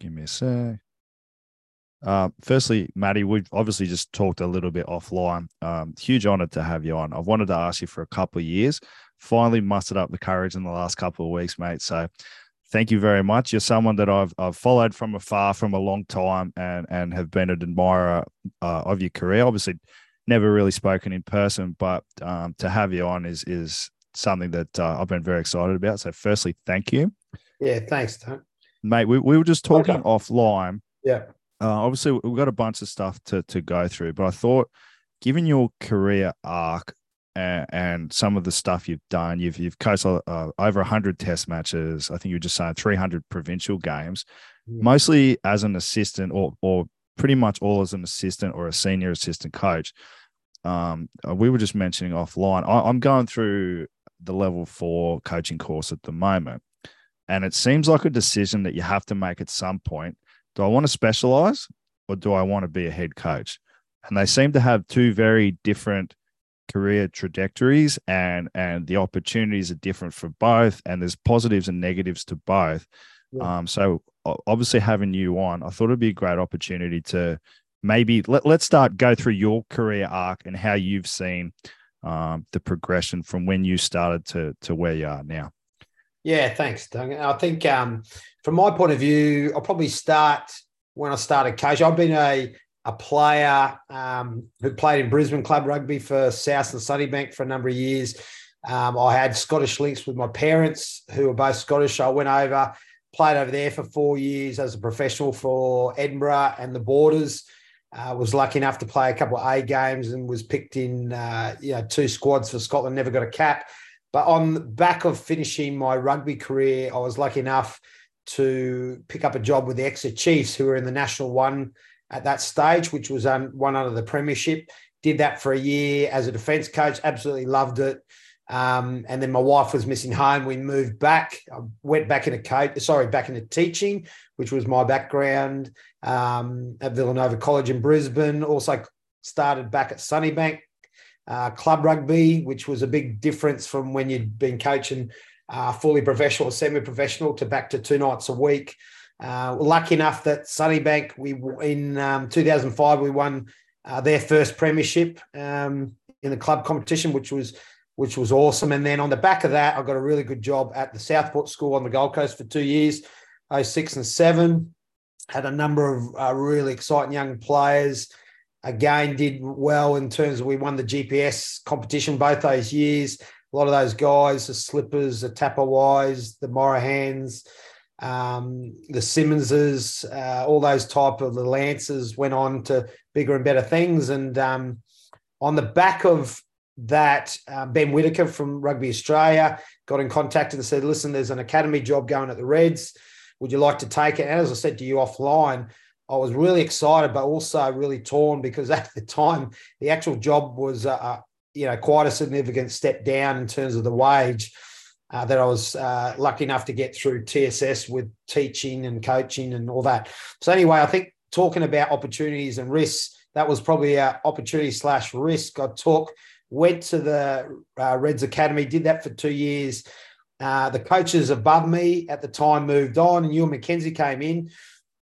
Give me a sec. Uh, firstly, Matty, we've obviously just talked a little bit offline. Um, huge honor to have you on. I've wanted to ask you for a couple of years. Finally, mustered up the courage in the last couple of weeks, mate. So, thank you very much. You're someone that I've, I've followed from afar from a long time, and and have been an admirer uh, of your career. Obviously, never really spoken in person, but um, to have you on is is something that uh, I've been very excited about. So, firstly, thank you. Yeah, thanks, Tom. Mate, we, we were just talking okay. offline. Yeah uh, obviously we've got a bunch of stuff to to go through, but I thought, given your career arc and, and some of the stuff you've done, you've you've coached uh, over hundred Test matches. I think you were just saying three hundred provincial games, mostly as an assistant or or pretty much all as an assistant or a senior assistant coach. Um, uh, we were just mentioning offline. I, I'm going through the level four coaching course at the moment. And it seems like a decision that you have to make at some point do I want to specialize or do I want to be a head coach? And they seem to have two very different career trajectories and and the opportunities are different for both and there's positives and negatives to both yeah. um so obviously having you on i thought it'd be a great opportunity to maybe let, let's start go through your career arc and how you've seen um, the progression from when you started to to where you are now yeah, thanks, Doug. I think um, from my point of view, I'll probably start when I started coaching. I've been a a player um, who played in Brisbane club rugby for South and Sunnybank for a number of years. Um, I had Scottish links with my parents, who were both Scottish. I went over, played over there for four years as a professional for Edinburgh and the Borders. Uh, was lucky enough to play a couple of A games and was picked in, uh, you know, two squads for Scotland. Never got a cap. But on the back of finishing my rugby career, I was lucky enough to pick up a job with the Exeter Chiefs, who were in the National One at that stage, which was um, one under the Premiership. Did that for a year as a defence coach. Absolutely loved it. Um, and then my wife was missing home. We moved back. I went back into coach, sorry, back into teaching, which was my background um, at Villanova College in Brisbane. Also started back at Sunnybank uh, club rugby, which was a big difference from when you'd been coaching uh, fully professional, or semi-professional, to back to two nights a week. Uh, lucky enough that Sunnybank, we in um, 2005 we won uh, their first premiership um, in the club competition, which was which was awesome. And then on the back of that, I got a really good job at the Southport School on the Gold Coast for two years, 06 and seven. Had a number of uh, really exciting young players again did well in terms of we won the GPS competition both those years. A lot of those guys, the Slippers, the Tapuais, the Morahans, um, the Simmonses, uh, all those type of the Lancers went on to bigger and better things. And um, on the back of that, uh, Ben Whitaker from Rugby Australia got in contact and said, listen, there's an academy job going at the Reds. Would you like to take it? And as I said to you offline, I was really excited, but also really torn because at the time the actual job was, uh, uh, you know, quite a significant step down in terms of the wage. Uh, that I was uh, lucky enough to get through TSS with teaching and coaching and all that. So anyway, I think talking about opportunities and risks, that was probably a opportunity slash risk. I took, went to the uh, Reds Academy, did that for two years. Uh, the coaches above me at the time moved on, and Ewen McKenzie came in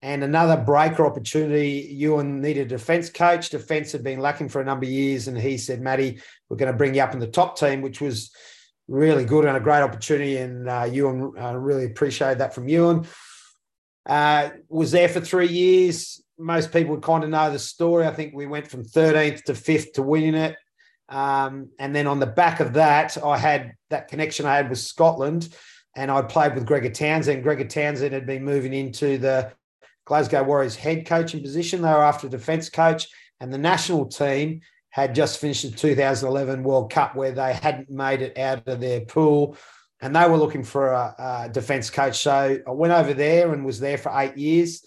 and another breaker opportunity. Ewen needed a defence coach. Defence had been lacking for a number of years, and he said, "Matty, we're going to bring you up in the top team," which was really good and a great opportunity. And uh, Ewen uh, really appreciated that from Ewen. Uh, was there for three years. Most people would kind of know the story. I think we went from 13th to fifth to winning it. Um, and then on the back of that, I had that connection I had with Scotland, and I played with Gregor Townsend. Gregor Townsend had been moving into the Glasgow Warriors head coaching position. They were after defence coach, and the national team had just finished the 2011 World Cup where they hadn't made it out of their pool, and they were looking for a, a defence coach. So I went over there and was there for eight years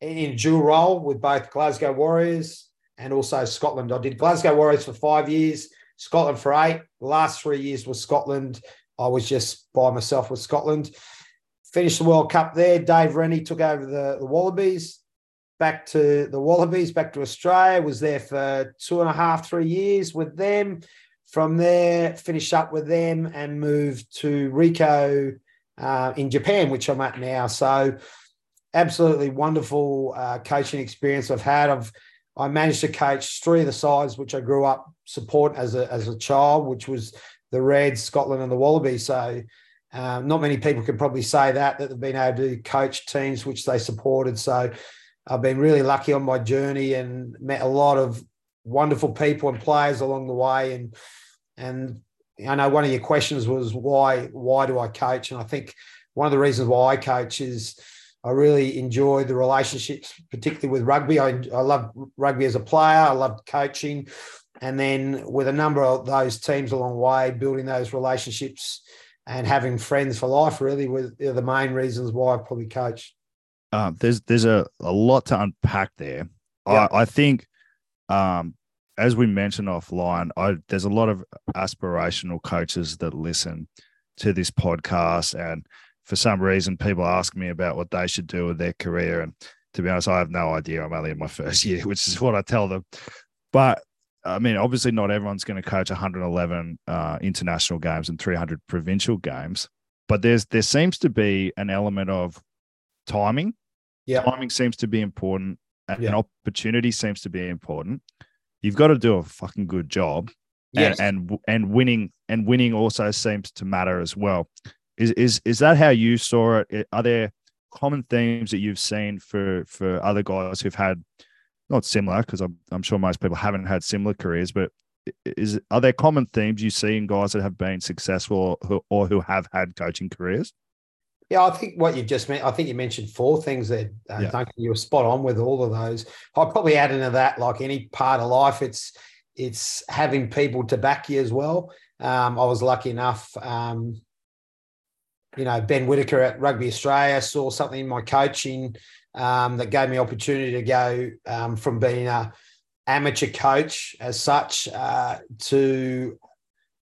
in a dual role with both Glasgow Warriors and also Scotland. I did Glasgow Warriors for five years, Scotland for eight. The last three years was Scotland. I was just by myself with Scotland finished the World Cup there. Dave Rennie took over the, the Wallabies, back to the Wallabies, back to Australia, was there for two and a half, three years with them. From there, finished up with them and moved to Ricoh uh, in Japan, which I'm at now. So absolutely wonderful uh, coaching experience I've had. I've I managed to coach three of the sides which I grew up support as a as a child, which was the Reds, Scotland, and the Wallabies. So um, not many people can probably say that that they've been able to coach teams which they supported. So I've been really lucky on my journey and met a lot of wonderful people and players along the way. And and I know one of your questions was why why do I coach? And I think one of the reasons why I coach is I really enjoy the relationships, particularly with rugby. I, I love rugby as a player. I love coaching. And then with a number of those teams along the way, building those relationships and having friends for life really were the main reasons why I probably coach. Um, there's there's a, a lot to unpack there. I, I think um, as we mentioned offline, I, there's a lot of aspirational coaches that listen to this podcast, and for some reason, people ask me about what they should do with their career. And to be honest, I have no idea. I'm only in my first year, which is what I tell them. But I mean, obviously, not everyone's going to coach 111 uh, international games and 300 provincial games, but there's there seems to be an element of timing. Yeah, timing seems to be important, and yeah. opportunity seems to be important. You've got to do a fucking good job, yes. and, and and winning and winning also seems to matter as well. Is is is that how you saw it? Are there common themes that you've seen for for other guys who've had not similar because I'm, I'm sure most people haven't had similar careers, but is are there common themes you see in guys that have been successful or who, or who have had coaching careers? Yeah, I think what you just meant, I think you mentioned four things that uh, yeah. Duncan, you were spot on with all of those. I'd probably add into that, like any part of life, it's it's having people to back you as well. Um, I was lucky enough, um, you know, Ben Whitaker at Rugby Australia saw something in my coaching um, that gave me opportunity to go um, from being a amateur coach as such uh, to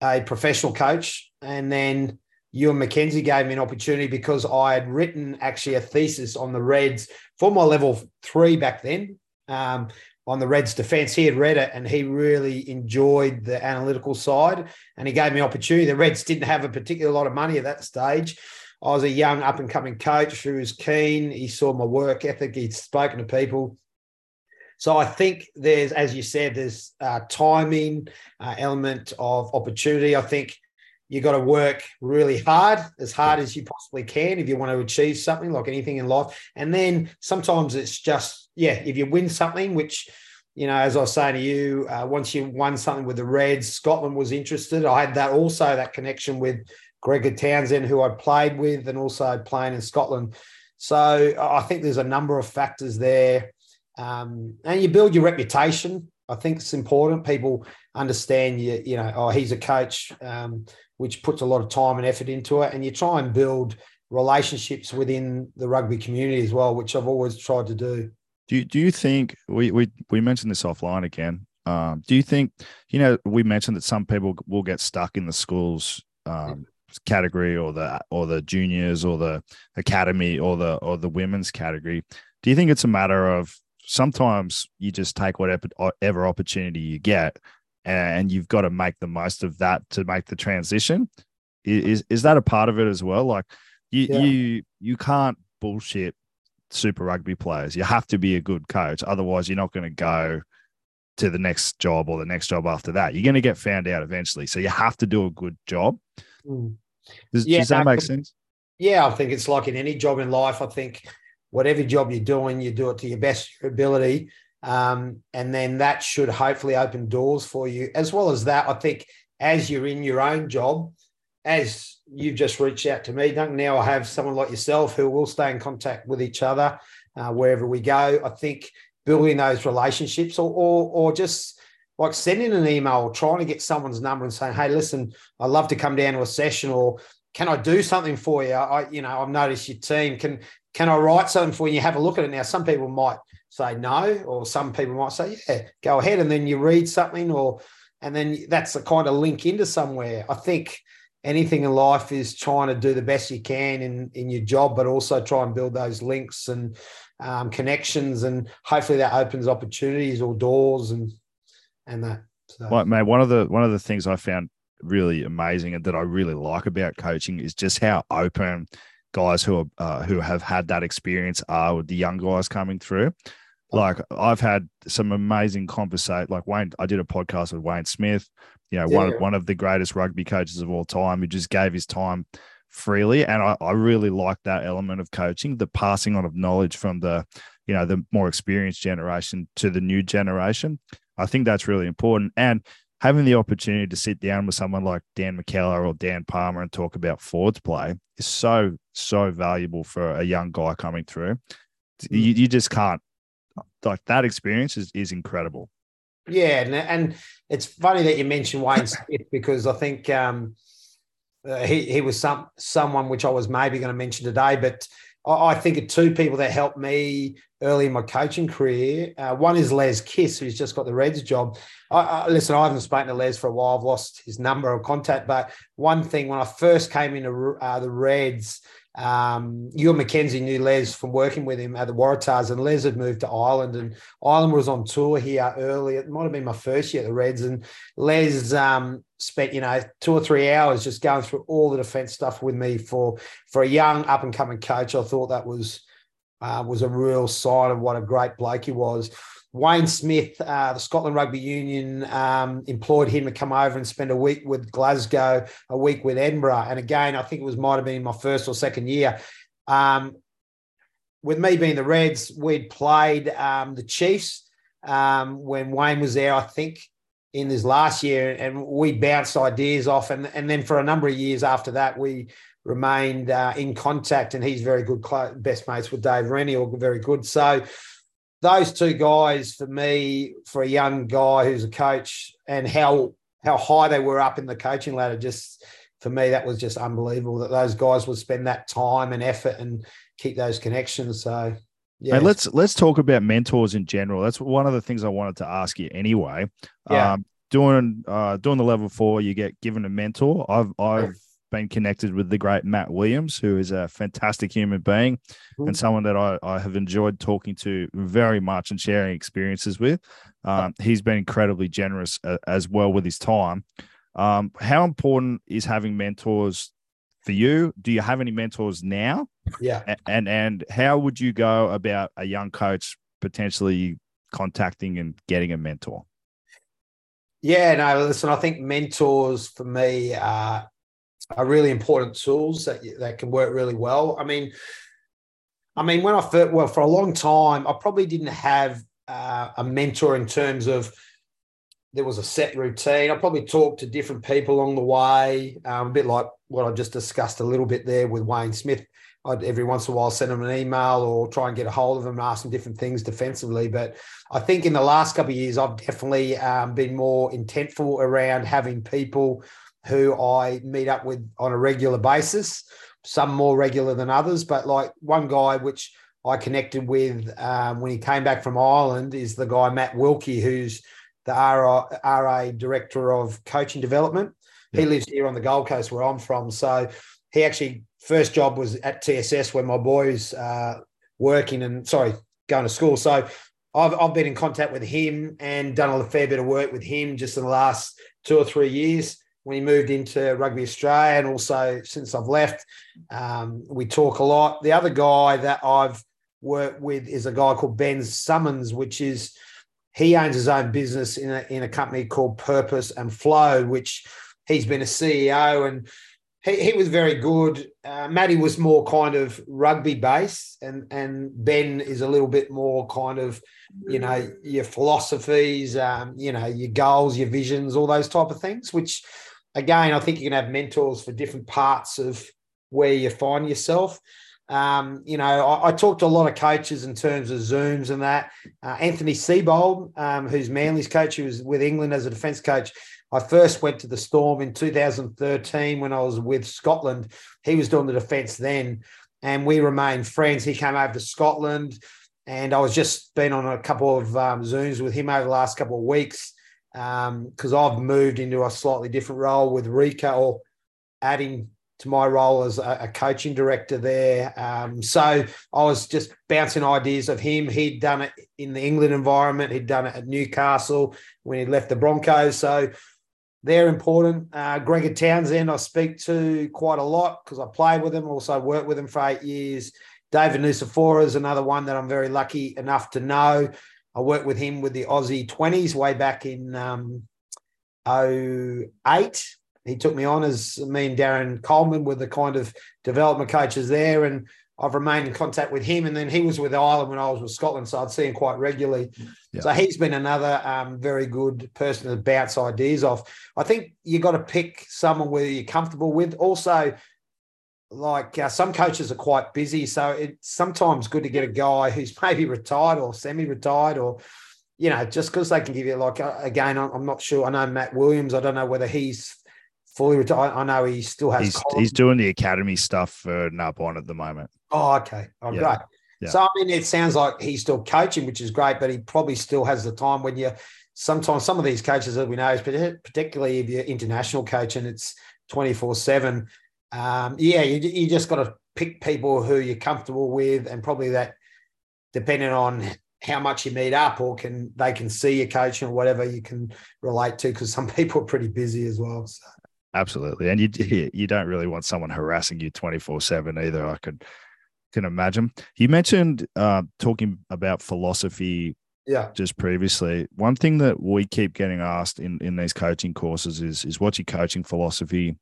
a professional coach, and then Ewen McKenzie gave me an opportunity because I had written actually a thesis on the Reds for my level three back then. Um, on the Reds defense. He had read it and he really enjoyed the analytical side and he gave me opportunity. The Reds didn't have a particular lot of money at that stage. I was a young up and coming coach who was keen. He saw my work ethic. He'd spoken to people. So I think there's, as you said, there's a timing uh, element of opportunity. I think you got to work really hard, as hard as you possibly can, if you want to achieve something like anything in life. And then sometimes it's just, yeah, if you win something, which you know, as I was saying to you, uh, once you won something with the Reds, Scotland was interested. I had that also that connection with Gregor Townsend, who I played with, and also playing in Scotland. So I think there's a number of factors there. Um, and you build your reputation. I think it's important. People understand you, you know, oh, he's a coach, um, which puts a lot of time and effort into it. And you try and build relationships within the rugby community as well, which I've always tried to do. Do you, do you think we, we, we mentioned this offline again? Um, do you think, you know, we mentioned that some people will get stuck in the schools um, category or the or the juniors or the academy or the or the women's category do you think it's a matter of sometimes you just take whatever ever opportunity you get and you've got to make the most of that to make the transition? Is is that a part of it as well? Like you yeah. you you can't bullshit super rugby players. You have to be a good coach. Otherwise you're not going to go to the next job or the next job after that. You're going to get found out eventually. So you have to do a good job mm. Does, yeah, does that make sense? Yeah, I think it's like in any job in life. I think whatever job you're doing, you do it to your best ability. Um, and then that should hopefully open doors for you. As well as that, I think as you're in your own job, as you've just reached out to me, Duncan, now I have someone like yourself who will stay in contact with each other uh, wherever we go. I think building those relationships or, or, or just like sending an email trying to get someone's number and saying, "Hey, listen, I'd love to come down to a session, or can I do something for you? I, you know, I've noticed your team. Can can I write something for you? You have a look at it now. Some people might say no, or some people might say, yeah, go ahead, and then you read something, or and then that's the kind of link into somewhere. I think anything in life is trying to do the best you can in in your job, but also try and build those links and um, connections, and hopefully that opens opportunities or doors and and that. So. Well, mate, one of the one of the things I found really amazing and that I really like about coaching is just how open guys who are uh, who have had that experience are with the young guys coming through. Like I've had some amazing conversation. Like Wayne, I did a podcast with Wayne Smith, you know, yeah. one one of the greatest rugby coaches of all time, who just gave his time freely, and I, I really like that element of coaching, the passing on of knowledge from the, you know, the more experienced generation to the new generation. I think that's really important, and having the opportunity to sit down with someone like Dan McKellar or Dan Palmer and talk about forwards play is so so valuable for a young guy coming through. Mm. You, you just can't like that experience is is incredible. Yeah, and, and it's funny that you mentioned Wayne Smith because I think um, uh, he he was some someone which I was maybe going to mention today, but I, I, think of two people that helped me early in my coaching career. Uh, one is Les Kiss, who's just got the Reds job. I, I, listen, I haven't spoken to Les for a while. I've lost his number of contact, but one thing when I first came into uh, the Reds um, Ewen McKenzie knew Les from working with him at the Waratahs, and Les had moved to Ireland, and Ireland was on tour here early. It might have been my first year at the Reds, and Les um, spent you know two or three hours just going through all the defence stuff with me for for a young up and coming coach. I thought that was uh, was a real sign of what a great bloke he was. Wayne Smith, uh, the Scotland Rugby Union, um, employed him to come over and spend a week with Glasgow, a week with Edinburgh. And again, I think it was might have been my first or second year. Um, with me being the Reds, we'd played um, the Chiefs um, when Wayne was there, I think, in this last year, and we bounced ideas off. And, and then for a number of years after that, we remained uh, in contact, and he's very good, best mates with Dave Rennie, or very good. So, those two guys for me, for a young guy who's a coach, and how how high they were up in the coaching ladder, just for me, that was just unbelievable that those guys would spend that time and effort and keep those connections. So yeah. let's let's talk about mentors in general. That's one of the things I wanted to ask you anyway. Yeah. Um, doing uh, doing the level four, you get given a mentor. I've I've been connected with the great Matt Williams, who is a fantastic human being mm-hmm. and someone that I, I have enjoyed talking to very much and sharing experiences with. Um, he's been incredibly generous uh, as well with his time. Um, how important is having mentors for you? Do you have any mentors now? Yeah. And and how would you go about a young coach potentially contacting and getting a mentor? Yeah, no, listen, I think mentors for me are are really important tools that that can work really well. I mean, I mean, when I first, well, for a long time, I probably didn't have uh, a mentor in terms of there was a set routine. I probably talked to different people along the way, um, a bit like what I just discussed a little bit there with Wayne Smith. I'd every once in a while send him an email or try and get a hold of him and ask him different things defensively. But I think in the last couple of years, I've definitely um, been more intentful around having people who I meet up with on a regular basis, some more regular than others. But like one guy, which I connected with um, when he came back from Ireland, is the guy Matt Wilkie, who's the RA, RA director of coaching development. Yeah. He lives here on the Gold Coast where I'm from. So he actually first job was at TSS where my boys uh, working and sorry going to school. So I've, I've been in contact with him and done a fair bit of work with him just in the last two or three years when he moved into Rugby Australia, and also since I've left, um, we talk a lot. The other guy that I've worked with is a guy called Ben Summons, which is he owns his own business in a, in a company called Purpose and Flow, which he's been a CEO and he, he was very good. Uh, was more kind of rugby based, and and Ben is a little bit more kind of, you know, your philosophies, um, you know, your goals, your visions, all those type of things, which again, I think you can have mentors for different parts of where you find yourself. Um, you know, I, I talked to a lot of coaches in terms of Zooms and that. Uh, Anthony Seibold, um, who's Manly's coach, who was with England as a defence coach. I first went to the Storm in 2013 when I was with Scotland. He was doing the defence then, and we remained friends. He came over to Scotland, and I was just been on a couple of um, Zooms with him over the last couple of weeks because um, I've moved into a slightly different role with Ricoh, or adding to my role as a, a coaching director there. Um, so I was just bouncing ideas of him. He'd done it in the England environment. He'd done it at Newcastle when he left the Broncos. So they're important. Uh, Gregor Townsend, I speak to quite a lot because I played with him, also worked with him for eight years. David Nucifora is another one that I'm very lucky enough to know. I worked with him with the Aussie 20s way back in um, 08. He took me on as me and Darren Coleman were the kind of development coaches there. And I've remained in contact with him. And then he was with Ireland when I was with Scotland. So I'd see him quite regularly. Yeah. So he's been another um, very good person to bounce ideas off. I think you've got to pick someone where you're comfortable with. Also, like uh, some coaches are quite busy, so it's sometimes good to get a guy who's maybe retired or semi-retired, or you know, just because they can give you like uh, again, I'm not sure. I know Matt Williams. I don't know whether he's fully retired. I know he still has. He's, he's doing the academy stuff for Narbonne at the moment. Oh, okay. Oh, yeah. great. Yeah. So I mean, it sounds like he's still coaching, which is great, but he probably still has the time when you. Sometimes some of these coaches that we know, is particularly if you're international coaching, it's twenty four seven um, yeah, you, you just got to pick people who you're comfortable with, and probably that, depending on how much you meet up, or can they can see your coaching or whatever you can relate to, because some people are pretty busy as well. So. Absolutely, and you you don't really want someone harassing you twenty four seven either. I could can imagine. You mentioned uh, talking about philosophy yeah just previously one thing that we keep getting asked in in these coaching courses is is what's your coaching philosophy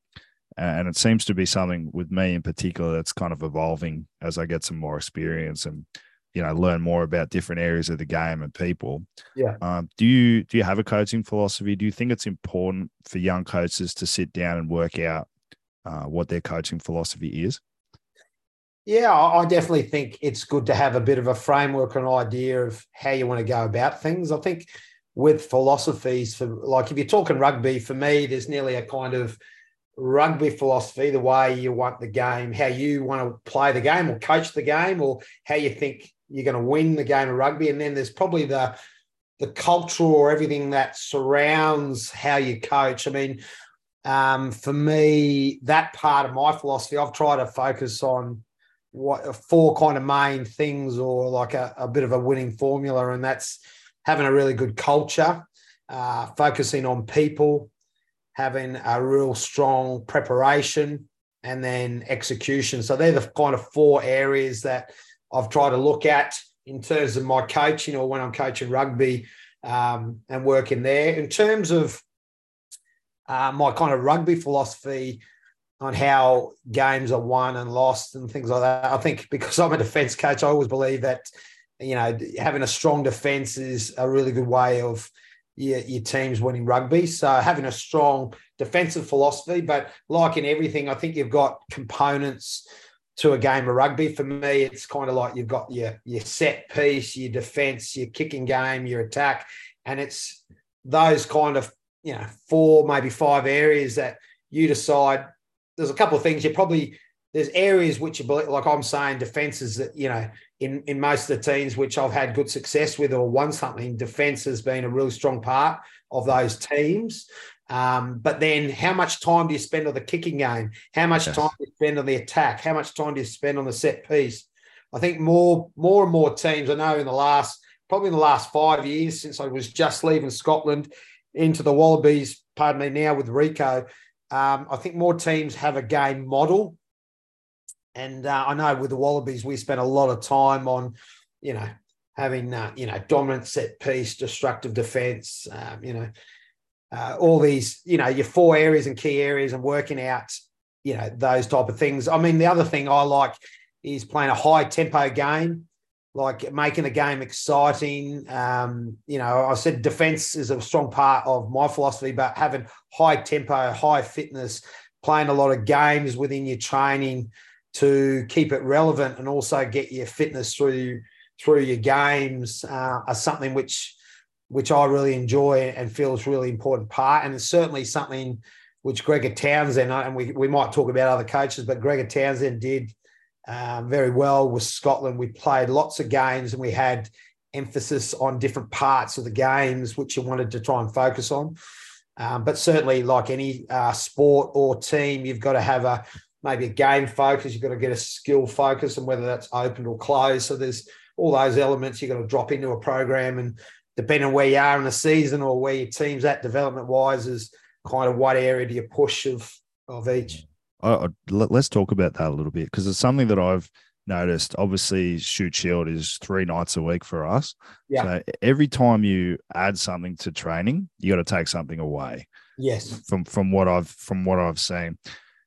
and it seems to be something with me in particular that's kind of evolving as I get some more experience and you know learn more about different areas of the game and people. Yeah. Um, do you do you have a coaching philosophy? Do you think it's important for young coaches to sit down and work out uh, what their coaching philosophy is? Yeah, I definitely think it's good to have a bit of a framework and idea of how you want to go about things. I think with philosophies for like if you're talking rugby, for me, there's nearly a kind of rugby philosophy, the way you want the game, how you want to play the game or coach the game, or how you think you're going to win the game of rugby. And then there's probably the the culture or everything that surrounds how you coach. I mean, um, for me, that part of my philosophy, I've tried to focus on what four kind of main things or like a, a bit of a winning formula, and that's having a really good culture, uh, focusing on people, having a real strong preparation and then execution. So they're the kind of four areas that I've tried to look at in terms of my coaching or when I'm coaching rugby um, and working there. In terms of uh, my kind of rugby philosophy on how games are won and lost and things like that, I think because I'm a defense coach, I always believe that you know having a strong defense is a really good way of your, your team's winning rugby. So having a strong defensive philosophy, but like in everything, I think you've got components to a game of rugby. For me, it's kind of like you've got your your set piece, your defense, your kicking game, your attack, and it's those kind of you know four maybe five areas that you decide. There's a couple of things you probably there's areas which you believe, like I'm saying, defenses that you know in in most of the teams which I've had good success with or won something, defense has been a really strong part of those teams. Um, but then, how much time do you spend on the kicking game? How much yes. time do you spend on the attack? How much time do you spend on the set piece? I think more, more and more teams. I know in the last, probably in the last five years since I was just leaving Scotland into the Wallabies. Pardon me, now with Ricoh, um, I think more teams have a game model and uh, I know with the Wallabies, we spent a lot of time on, you know, having, uh, you know, dominant set piece, destructive defense, um, you know, uh, all these, you know, your four areas and key areas and working out, you know, those type of things. I mean, the other thing I like is playing a high tempo game, like making the game exciting. Um, you know, I said defense is a strong part of my philosophy, but having high tempo, high fitness, playing a lot of games within your training, to keep it relevant and also get your fitness through through your games uh, are something which which I really enjoy and feel is really important part. And it's certainly something which Gregor Townsend, uh, and we, we might talk about other coaches, but Gregor Townsend did um, very well with Scotland. We played lots of games and we had emphasis on different parts of the games which you wanted to try and focus on. Um, but certainly, like any uh, sport or team, you've got to have a maybe a game focus. You've got to get a skill focus, and whether that's open or closed. So there's all those elements you've got to drop into a program, and depending on where you are in the season or where your team's at development wise, is kind of what area do you push of of each. I, I, let's talk about that a little bit because it's something that I've noticed. Obviously, Shute Shield is three nights a week for us. Yeah. So every time you add something to training, you got to take something away. Yes. From from what I've from what I've seen,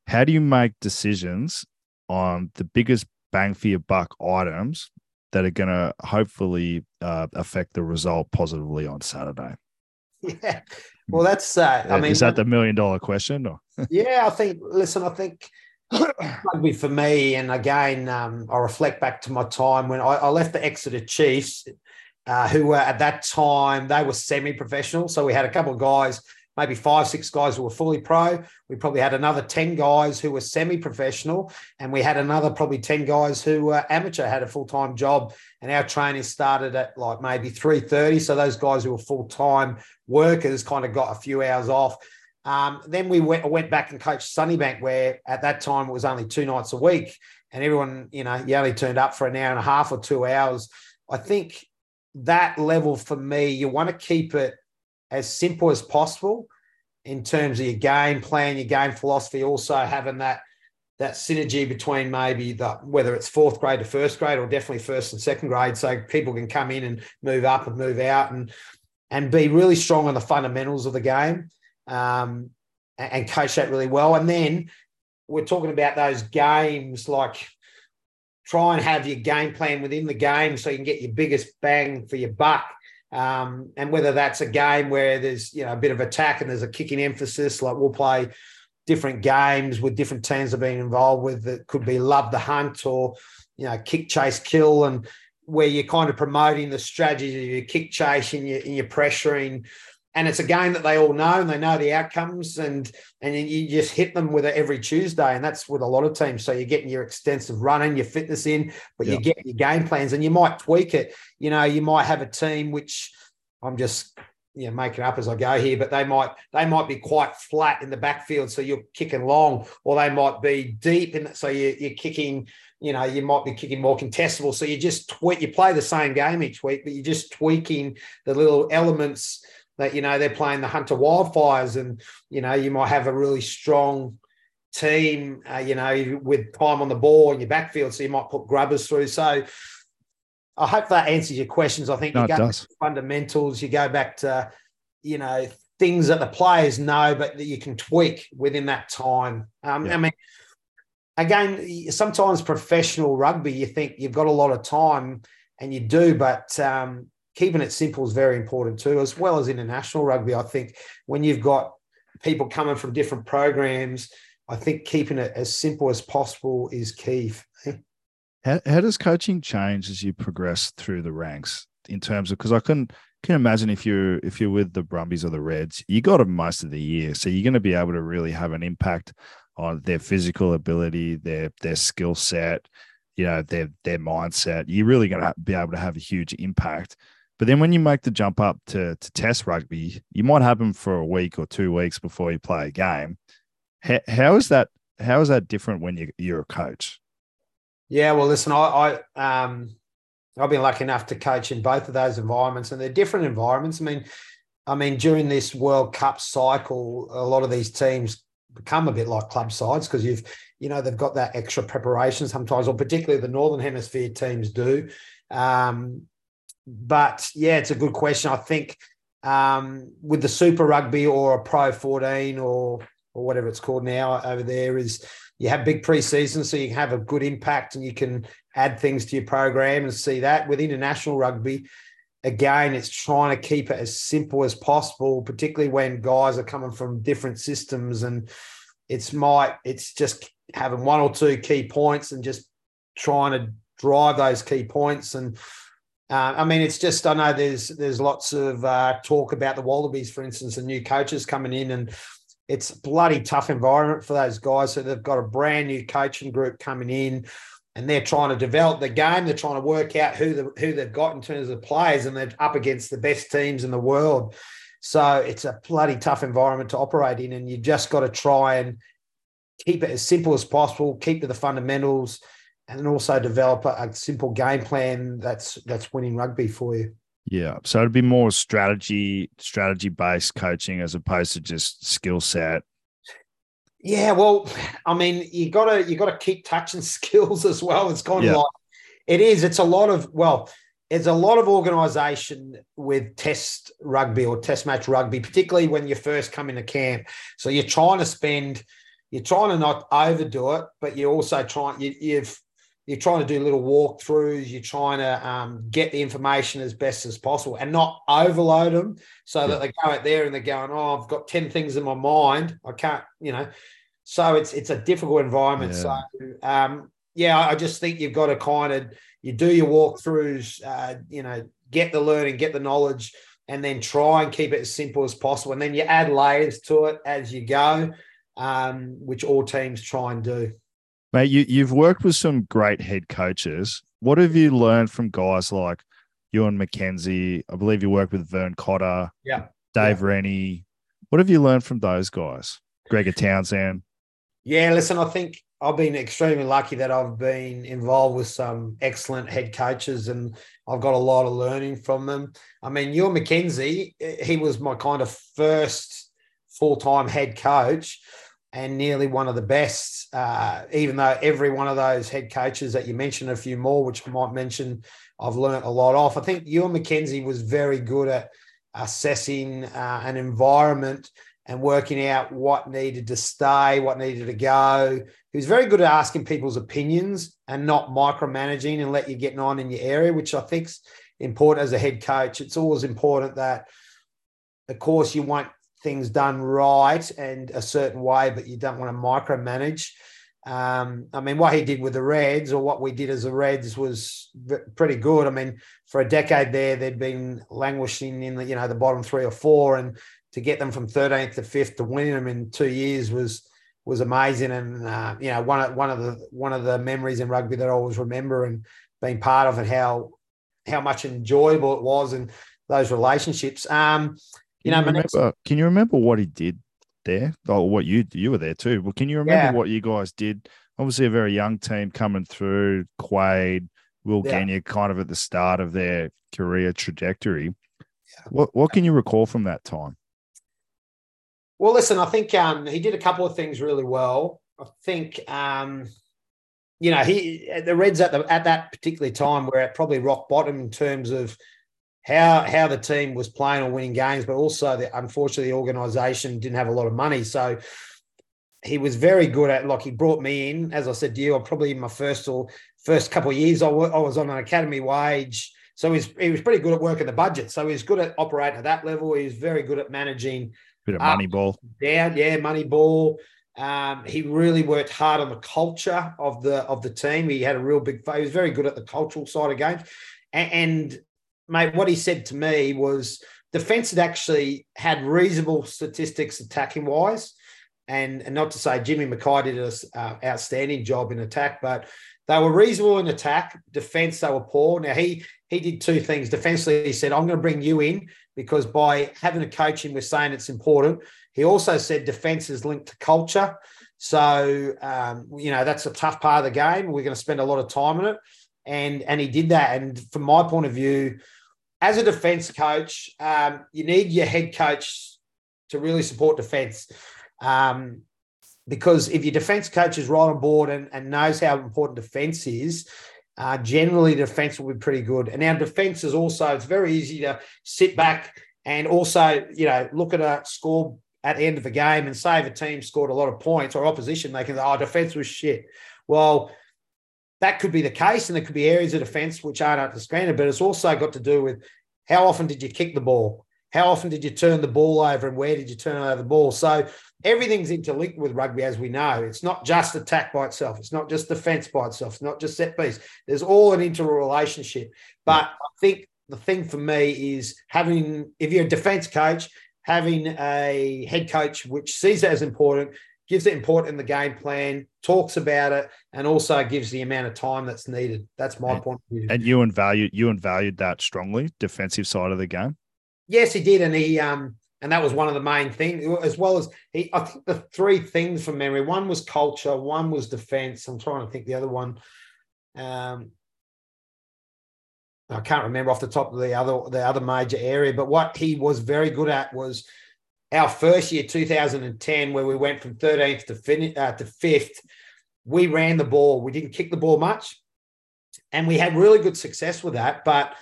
how do you make decisions on the biggest bang for your buck items that are going to hopefully uh, affect the result positively on Saturday? Yeah. Well, that's. Uh, I mean, is that the million dollar question? Or? yeah, I think. Listen, I think rugby for me, and again, um, I reflect back to my time when I, I left the Exeter Chiefs, uh, who were at that time they were semi-professional. So we had a couple of guys maybe five, six guys who were fully pro. We probably had another 10 guys who were semi professional, and we had another probably 10 guys who were amateur, had a full time job. And our training started at like maybe 3.30. So those guys who were full time workers kind of got a few hours off. Um, then we went, went back and coached Sunnybank, where at that time it was only two nights a week. And everyone, you know, you only turned up for an hour and a half or two hours. I think that level for me, you want to keep it as simple as possible in terms of your game plan, your game philosophy, also having that that synergy between maybe the whether it's fourth grade to first grade or definitely first and second grade, so people can come in and move up and move out and and be really strong on the fundamentals of the game um, and, and coach that really well. And then we're talking about those games like try and have your game plan within the game so you can get your biggest bang for your buck um, and whether that's a game where there's you know a bit of attack and there's a kicking emphasis, like we'll play different games with different teams have been involved with that could be love the hunt or you know kick chase kill and where you're kind of promoting the strategy of your kick chase and your, and your pressuring and it's a game that they all know and they know the outcomes and and you just hit them with it every Tuesday and that's with a lot of teams so you're getting your extensive running your fitness in but yep. you get your game plans and you might tweak it you know you might have a team which I'm just you know making up as I go here but they might they might be quite flat in the backfield so you're kicking long or they might be deep in so you, you're kicking you know, you might be kicking more contestable. So you just tweak, you play the same game each week, but you're just tweaking the little elements that you know they're playing the Hunter Wildfires, and you know you might have a really strong team, uh, you know, with time on the ball in your backfield, so you might put grubbers through. So I hope that answers your questions. I think no, you go fundamentals, you go back to you know things that the players know, but that you can tweak within that time. Um, yeah. I mean. Again, sometimes professional rugby, you think you've got a lot of time, and you do, but um, keeping it simple is very important too, as well as international rugby. I think when you've got people coming from different programs, I think keeping it as simple as possible is key. How, how does coaching change as you progress through the ranks in terms of because I can can imagine if you're if you're with the Brumbies or the Reds, you got them most of the year, so you're going to be able to really have an impact on their physical ability, their their skill set, you know, their their mindset. You're really going to be able to have a huge impact. But then when you make the jump up to, to test rugby, you might have them for a week or two weeks before you play a game. How, how is that? How is that different when you, you're a coach? Yeah, well, listen, I, I um, I've been lucky enough to coach in both of those environments, and they're different environments. I mean, I mean, during this World Cup cycle, a lot of these teams become a bit like club sides because you've, you know, they've got that extra preparation sometimes, or particularly the Northern Hemisphere teams do. Um, but yeah, it's a good question. I think um, with the Super Rugby or a Pro 14 or or whatever it's called now over there is you have big preseason, so you have a good impact and you can add things to your program and see that with international rugby. Again, it's trying to keep it as simple as possible, particularly when guys are coming from different systems and it's might it's just having one or two key points and just trying to drive those key points and uh, I mean, it's just I know there's there's lots of uh, talk about the Wallabies, for instance, and new coaches coming in, and it's bloody tough environment for those guys. So they've got a brand new coaching group coming in, and they're trying to develop the game. They're trying to work out who the, who they've got in terms of players, and they're up against the best teams in the world. So it's a bloody tough environment to operate in, and you just got to try and keep it as simple as possible. Keep to the fundamentals and also develop a, a, simple game plan that's that's winning rugby for you. Yeah. So it'd be more strategy, strategy based coaching as opposed to just skill set. Yeah, well, I mean, you gotta you gotta keep touching skills as well. It's kind of like it is. It's a lot of well, it's a lot of organisation with test rugby or test match rugby, particularly when you first come into camp. So you're trying to spend, you're trying to not overdo it, but you're also trying you, you've you're trying to do little walkthroughs. You're trying to um, get the information as best as possible and not overload them so that they go out there and they're going, "Oh, I've got ten things in my mind. I can't," you know. So it's it's a difficult environment. Yeah. So um, yeah, I just think you've got to kind of you do your walkthroughs, uh, you know, get the learning, get the knowledge, and then try and keep it as simple as possible. And then you add layers to it as you go, um, which all teams try and do. Mate, you, you've worked with some great head coaches. What have you learned from guys like Ewen McKenzie? I believe you worked with Vern Cotter, Yeah. Dave Rennie. What have you learned from those guys? Gregor Townsend. Yeah, listen, I think I've been extremely lucky that I've been involved with some excellent head coaches and I've got a lot of learning from them. I mean, Ewen McKenzie, he was my kind of first full time head coach and nearly one of the best, uh, even though every one of those head coaches that you mentioned, a few more, which I might mention, I've learned a lot off. I think Ewen McKenzie was very good at assessing uh, an environment and working out what needed to stay, what needed to go. He was very good at asking people's opinions and not micromanaging and let you get on in your area, which I think's important as a head coach. It's always important that, of course, you want things done right and a certain way, but you don't want to micromanage. Um, I mean, what he did with the Reds or what we did as the Reds was pretty good. I mean, for a decade there, they'd been languishing in the you know the bottom three or four, and to get them from 13th to fifth to win them in two years was was amazing. And uh, you know, one of one of the one of the memories in rugby that I always remember and being part of, and how how much enjoyable it was and those relationships. Um, you know, you next- remember, can you remember what he did there? Oh, what you you were there too. Well, can you remember Yeah. what you guys did? Obviously, a very young team coming through. Quade, Will Yeah. Genia, kind of at the start of their career trajectory. What what can you recall from that time? Well, listen, I think um, he did a couple of things really well. I think, um, you know, he the Reds at the at that particular time were at probably rock bottom in terms of how how the team was playing or winning games, but also the, unfortunately the organisation didn't have a lot of money. So he was very good at like he brought me in, as I said to you, I probably in my first or first couple of years I was on an academy wage. So he's, he was pretty good at working the budget. So he was good at operating at that level. He was very good at managing Bit of money ball. down, yeah, money ball. Um, he really worked hard on the culture of the of the team. He had a real big. He was very good at the cultural side of games, and, and mate, what he said to me was defense had actually had reasonable statistics attacking wise, and, and not to say Jimmy McKay did an uh, outstanding job in attack, but they were reasonable in attack. Defense, they were poor. Now he he did two things. Defensively, he said, "I'm going to bring you in because by having a coach in, we're saying it's important." He also said defense is linked to culture. So, um, you know, that's a tough part of the game. We're going to spend a lot of time on it. And, and he did that. And from my point of view, as a defense coach, um, you need your head coach to really support defense. Um, because if your defense coach is right on board and, and knows how important defense is, uh, generally defense will be pretty good. And our defense is also, it's very easy to sit back and also, you know, look at a score at the end of the game and say if a team scored a lot of points or opposition, they can say, oh, defense was shit. Well, that could be the case, and there could be areas of defense which aren't up to standard, but it's also got to do with how often did you kick the ball? How often did you turn the ball over and where did you turn over the ball? So everything's interlinked with rugby, as we know. It's not just attack by itself. It's not just defense by itself. It's not just set piece. There's all an interrelationship. But I think the thing for me is having, if you're a defense coach, having a head coach which sees it as important, gives it important in the game plan, talks about it, and also gives the amount of time that's needed. That's my And- point of view. And you and valued you and valued that strongly, defensive side of the game. Yes, he did, and he um, and that was one of the main things, as well as he. I think the three things from memory: one was culture, one was defense. I'm trying to think the other one. Um, I can't remember off the top of the other the other major area, but what he was very good at was our first year, 2010, where we went from 13th to, fin- uh, to fifth. We ran the ball. We didn't kick the ball much, and we had really good success with that. But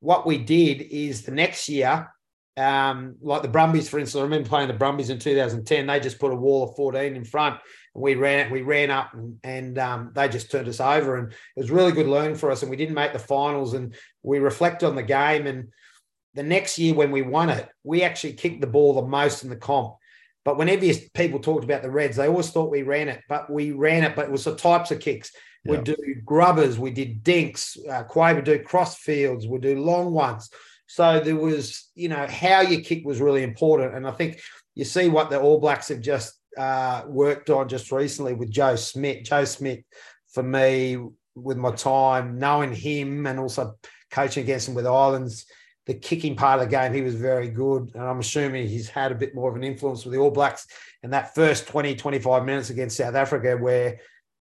what we did is the next year, um, like the Brumbies, for instance, I remember playing the Brumbies in 2010. They just put a wall of 14 in front, and we ran we ran up, and, and um, they just turned us over. And it was really good learning for us. And we didn't make the finals, and we reflect on the game. And the next year when we won it, we actually kicked the ball the most in the comp. But whenever people talked about the Reds, they always thought we ran it, but we ran it, but it was the types of kicks. Yeah. We do grubbers, we did dinks, uh, Quade would do cross fields, we do long ones. So there was, you know, how you kick was really important. And I think you see what the All Blacks have just uh, worked on just recently with Joe Schmidt. Joe Schmidt, for me, with my time, knowing him and also coaching against him with Islands, the kicking part of the game, he was very good. And I'm assuming he's had a bit more of an influence with the All Blacks in that first 20, 25 minutes against South Africa, where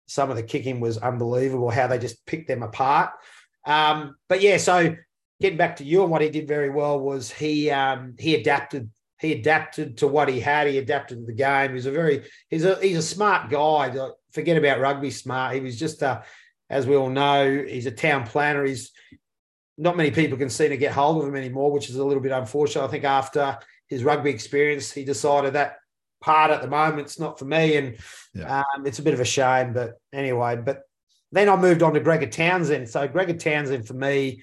some of the kicking was unbelievable, how they just picked them apart. Um, but yeah, so getting back to you and what he did very well was he um, he adapted he adapted to what he had. He adapted to the game. He's a very he's a he's a smart guy. Forget about rugby smart. He was just a, as we all know, he's a town planner. He's not many people can seem to get hold of him anymore, which is a little bit unfortunate. I think after his rugby experience, he decided that part at the moment it's not for me, and yeah. um, it's a bit of a shame. But anyway, but then I moved on to Gregor Townsend. So Gregor Townsend for me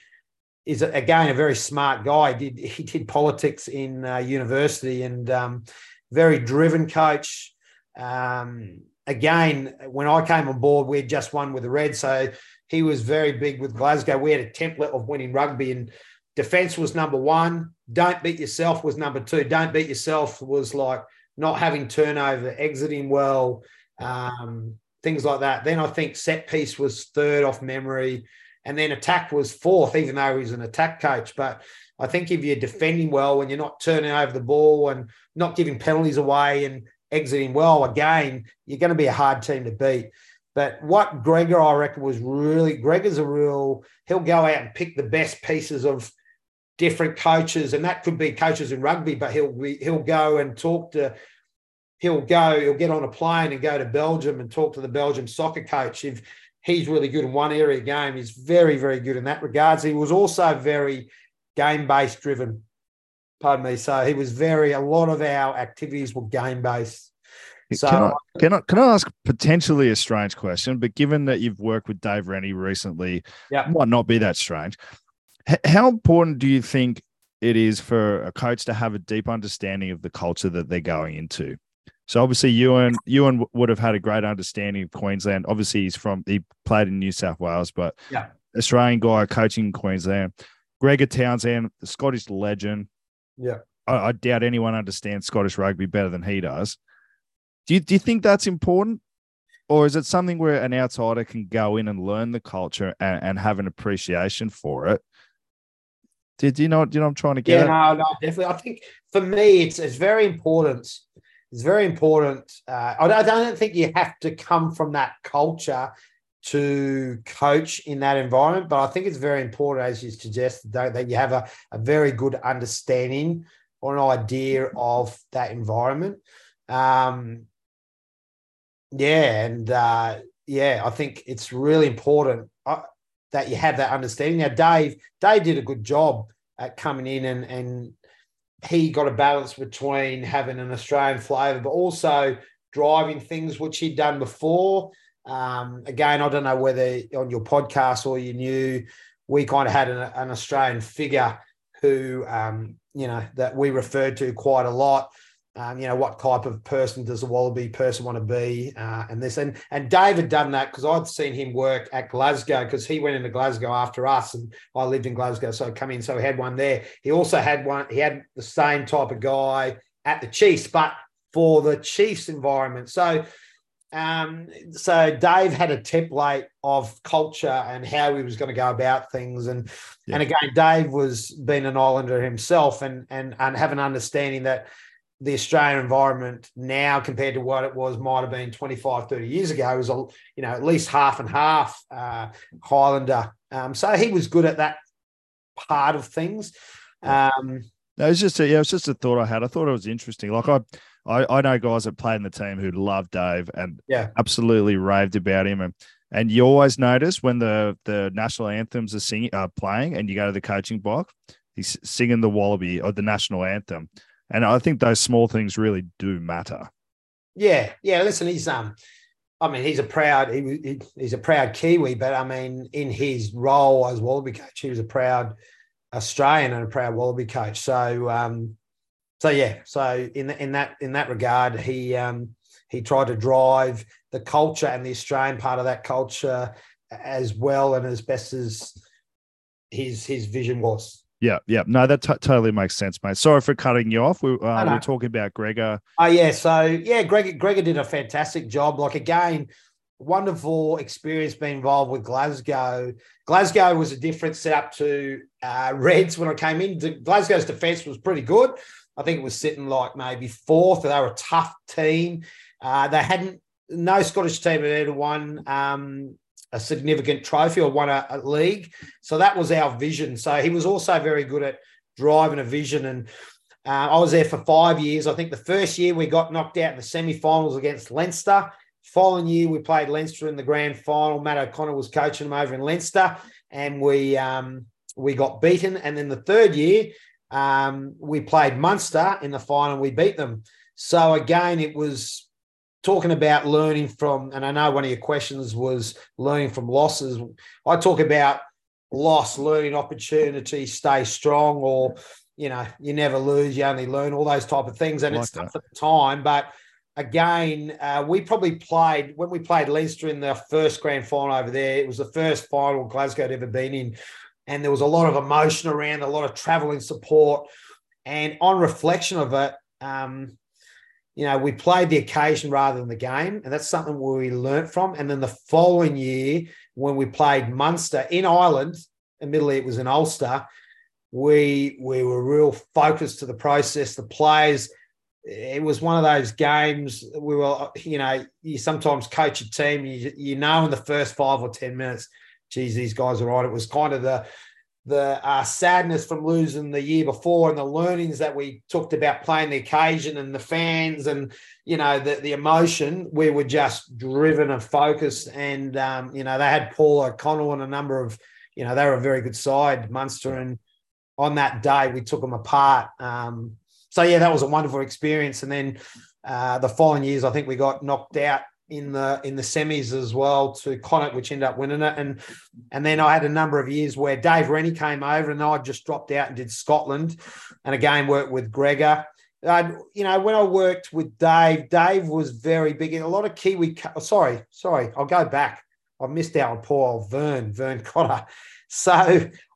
is again a very smart guy. He did he did politics in uh, university and um, very driven coach. Um, again, when I came on board, we had just won with the Reds, so he was very big with Glasgow. We had a template of winning rugby, and defense was number one. Don't beat yourself was number two. Don't beat yourself was like not having turnover, exiting well, um, things like that. Then I think set piece was third off memory. And then attack was fourth, even though he's an attack coach. But I think if you're defending well and you're not turning over the ball and not giving penalties away and exiting well, again, you're going to be a hard team to beat. But what Gregor, I reckon, was really Gregor's a real, he'll go out and pick the best pieces of different coaches, and that could be coaches in rugby, but he'll he'll go and talk to he'll go, he'll get on a plane and go to Belgium and talk to the Belgium soccer coach. If he's really good in one area game. He's very, very good in that regards. He was also very game based driven. Pardon me. So he was very, a lot of our activities were game based. So can I, can I, can I ask potentially a strange question, but given that you've worked with Dave Rennie recently, yeah. might not be that strange. H- how important do you think it is for a coach to have a deep understanding of the culture that they're going into? So obviously, Ewen Ewen would have had a great understanding of Queensland. Obviously, he's from he played in New South Wales, but yeah, Australian guy coaching in Queensland. Gregor Townsend, the Scottish legend. Yeah, I, I, doubt anyone understands Scottish rugby better than he does. Do you do you think that's important, or is it something where an outsider can go in and learn the culture and, and have an appreciation for it? Did you know? Do you know what I'm trying to get? Yeah, no, no, definitely. I think for me, it's it's very important it's very important. Uh, I, I don't think you have to come from that culture to coach in that environment, but I think it's very important, as you suggest, that, that you have a, a very good understanding or an idea of that environment. Um, yeah, and uh, yeah, I think it's really important uh, that you have that understanding. Now, Dave, Dave did a good job at coming in and and he got a balance between having an Australian flavour, but also driving things which he'd done before. Um, again, I don't know whether on your podcast or you knew, we kind of had an, an Australian figure who, um, you know, that we referred to quite a lot um, you know, what type of person does the Wallaby person want to be, uh, and this and and David done that because I'd seen him work at Glasgow because he went into Glasgow after us, and I lived in Glasgow, so I come in, so he had one there. He also had one. He had the same type of guy at the Chiefs, but for the Chiefs environment. So, um, so Dave had a template of culture and how he was going to go about things, and yeah. and again, Dave was being an Islander himself, and and and have an understanding that the Australian environment now compared to what it was might have been 25, 30 years ago was, a, you know, at least half and half uh, Islander. Um, so he was good at that part of things. Um, no, it's just a, yeah, it's just a thought I had. I thought it was interesting. Like I, I, I know guys that played in the team who love Dave and yeah, absolutely raved about him. And and you always notice when the the national anthems are singing, uh, playing, and you go to the coaching box, he's singing the Wallaby or the national anthem. And I think those small things really do matter. Yeah, yeah. Listen, he's um, I mean, he's a proud he, he, he's a proud Kiwi, but I mean, in his role as Wallaby coach, he was a proud Australian and a proud Wallaby coach. So um, so yeah, so in in that in that regard, he um, he tried to drive the culture and the Australian part of that culture as well and as best as his his vision was. Yeah, yeah. No, that t- totally makes sense, mate. Sorry for cutting you off. We, uh, we are talking about Gregor. Oh, yeah. So, yeah, Gregor, Gregor did a fantastic job. Like, again, wonderful experience being involved with Glasgow. Glasgow was a different setup to uh, Reds when I came in. Glasgow's defence was pretty good. I think it was sitting like maybe fourth. They were a tough team. Uh, they hadn't, no Scottish team had ever won um, a significant trophy or won a, a, league. So that was our vision. So he was also very good at driving a vision. And uh, I was there for five years. I think the first year we got knocked out in the semi finals against Leinster. Following year, we played Leinster in the grand final. Matt O'Connor was coaching them over in Leinster, and we um, we got beaten. And then the third year, um, we played Munster in the final. We beat them. So again, it was talking about learning from, and I know one of your questions was learning from losses. I talk about loss, learning opportunity, stay strong, or you know, you never lose, you only learn, all those type of things. And like it's tough at the time, but again, uh, we probably played when we played Leinster in the first grand final over there. It was the first final Glasgow had ever been in, and there was a lot of emotion around, a lot of travelling support. And on reflection of it, um, you know, we played the occasion rather than the game, and that's something we learnt from. And then the following year, when we played Munster in Ireland, admittedly it was in Ulster, we we were real focused to the process. The players, it was one of those games. We were, you know, you sometimes coach a team, you you know, in the first five or ten minutes, geez, these guys are on. It was kind of the the uh, sadness from losing the year before and the learnings that we talked about playing the occasion and the fans and you know the, the emotion we were just driven and focused. And um, you know they had paul o'connell and a number of you know they were a very good side munster. And on that day we took them apart. Um, so yeah that was a wonderful experience. And then uh, the following years i think we got knocked out in the in the semis as well to Connacht, which ended up winning it. And and then I had a number of years where Dave Rennie came over and I just dropped out and did Scotland, and again worked with Gregor. Uh, you know, when I worked with Dave, Dave was very big in a lot of Kiwi. Oh, sorry, sorry, I'll go back. I missed out on poor old Vern, Vern Cotter. So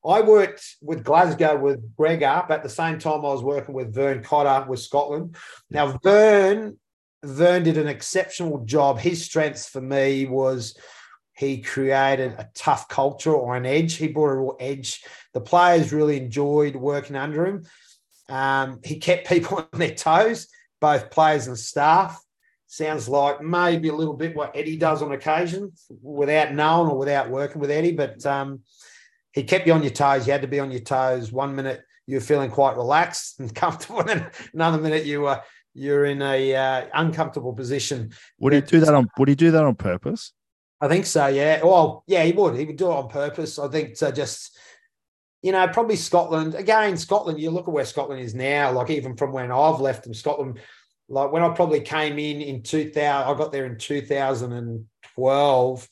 I worked with Glasgow with Gregor, but at the same time I was working with Vern Cotter with Scotland. Now Vern Vern did an exceptional job. His strengths for me was he created a tough culture or an edge. He brought a real edge. The players really enjoyed working under him. Um, he kept people on their toes, both players and staff. Sounds like maybe a little bit what Eddie does on occasion without knowing or without working with Eddie, but um, he kept you on your toes. You had to be on your toes. One minute you were feeling quite relaxed and comfortable, and another minute you were you're in a uh, uncomfortable position. Would he do that on? Would he do that on purpose? I think so. Yeah. Well, yeah, he would. He would do it on purpose. I think to just, you know, probably Scotland. Again, Scotland. You look at where Scotland is now. Like even from when I've left them, Scotland. Like when I probably came in in 2000, I got there in 2012.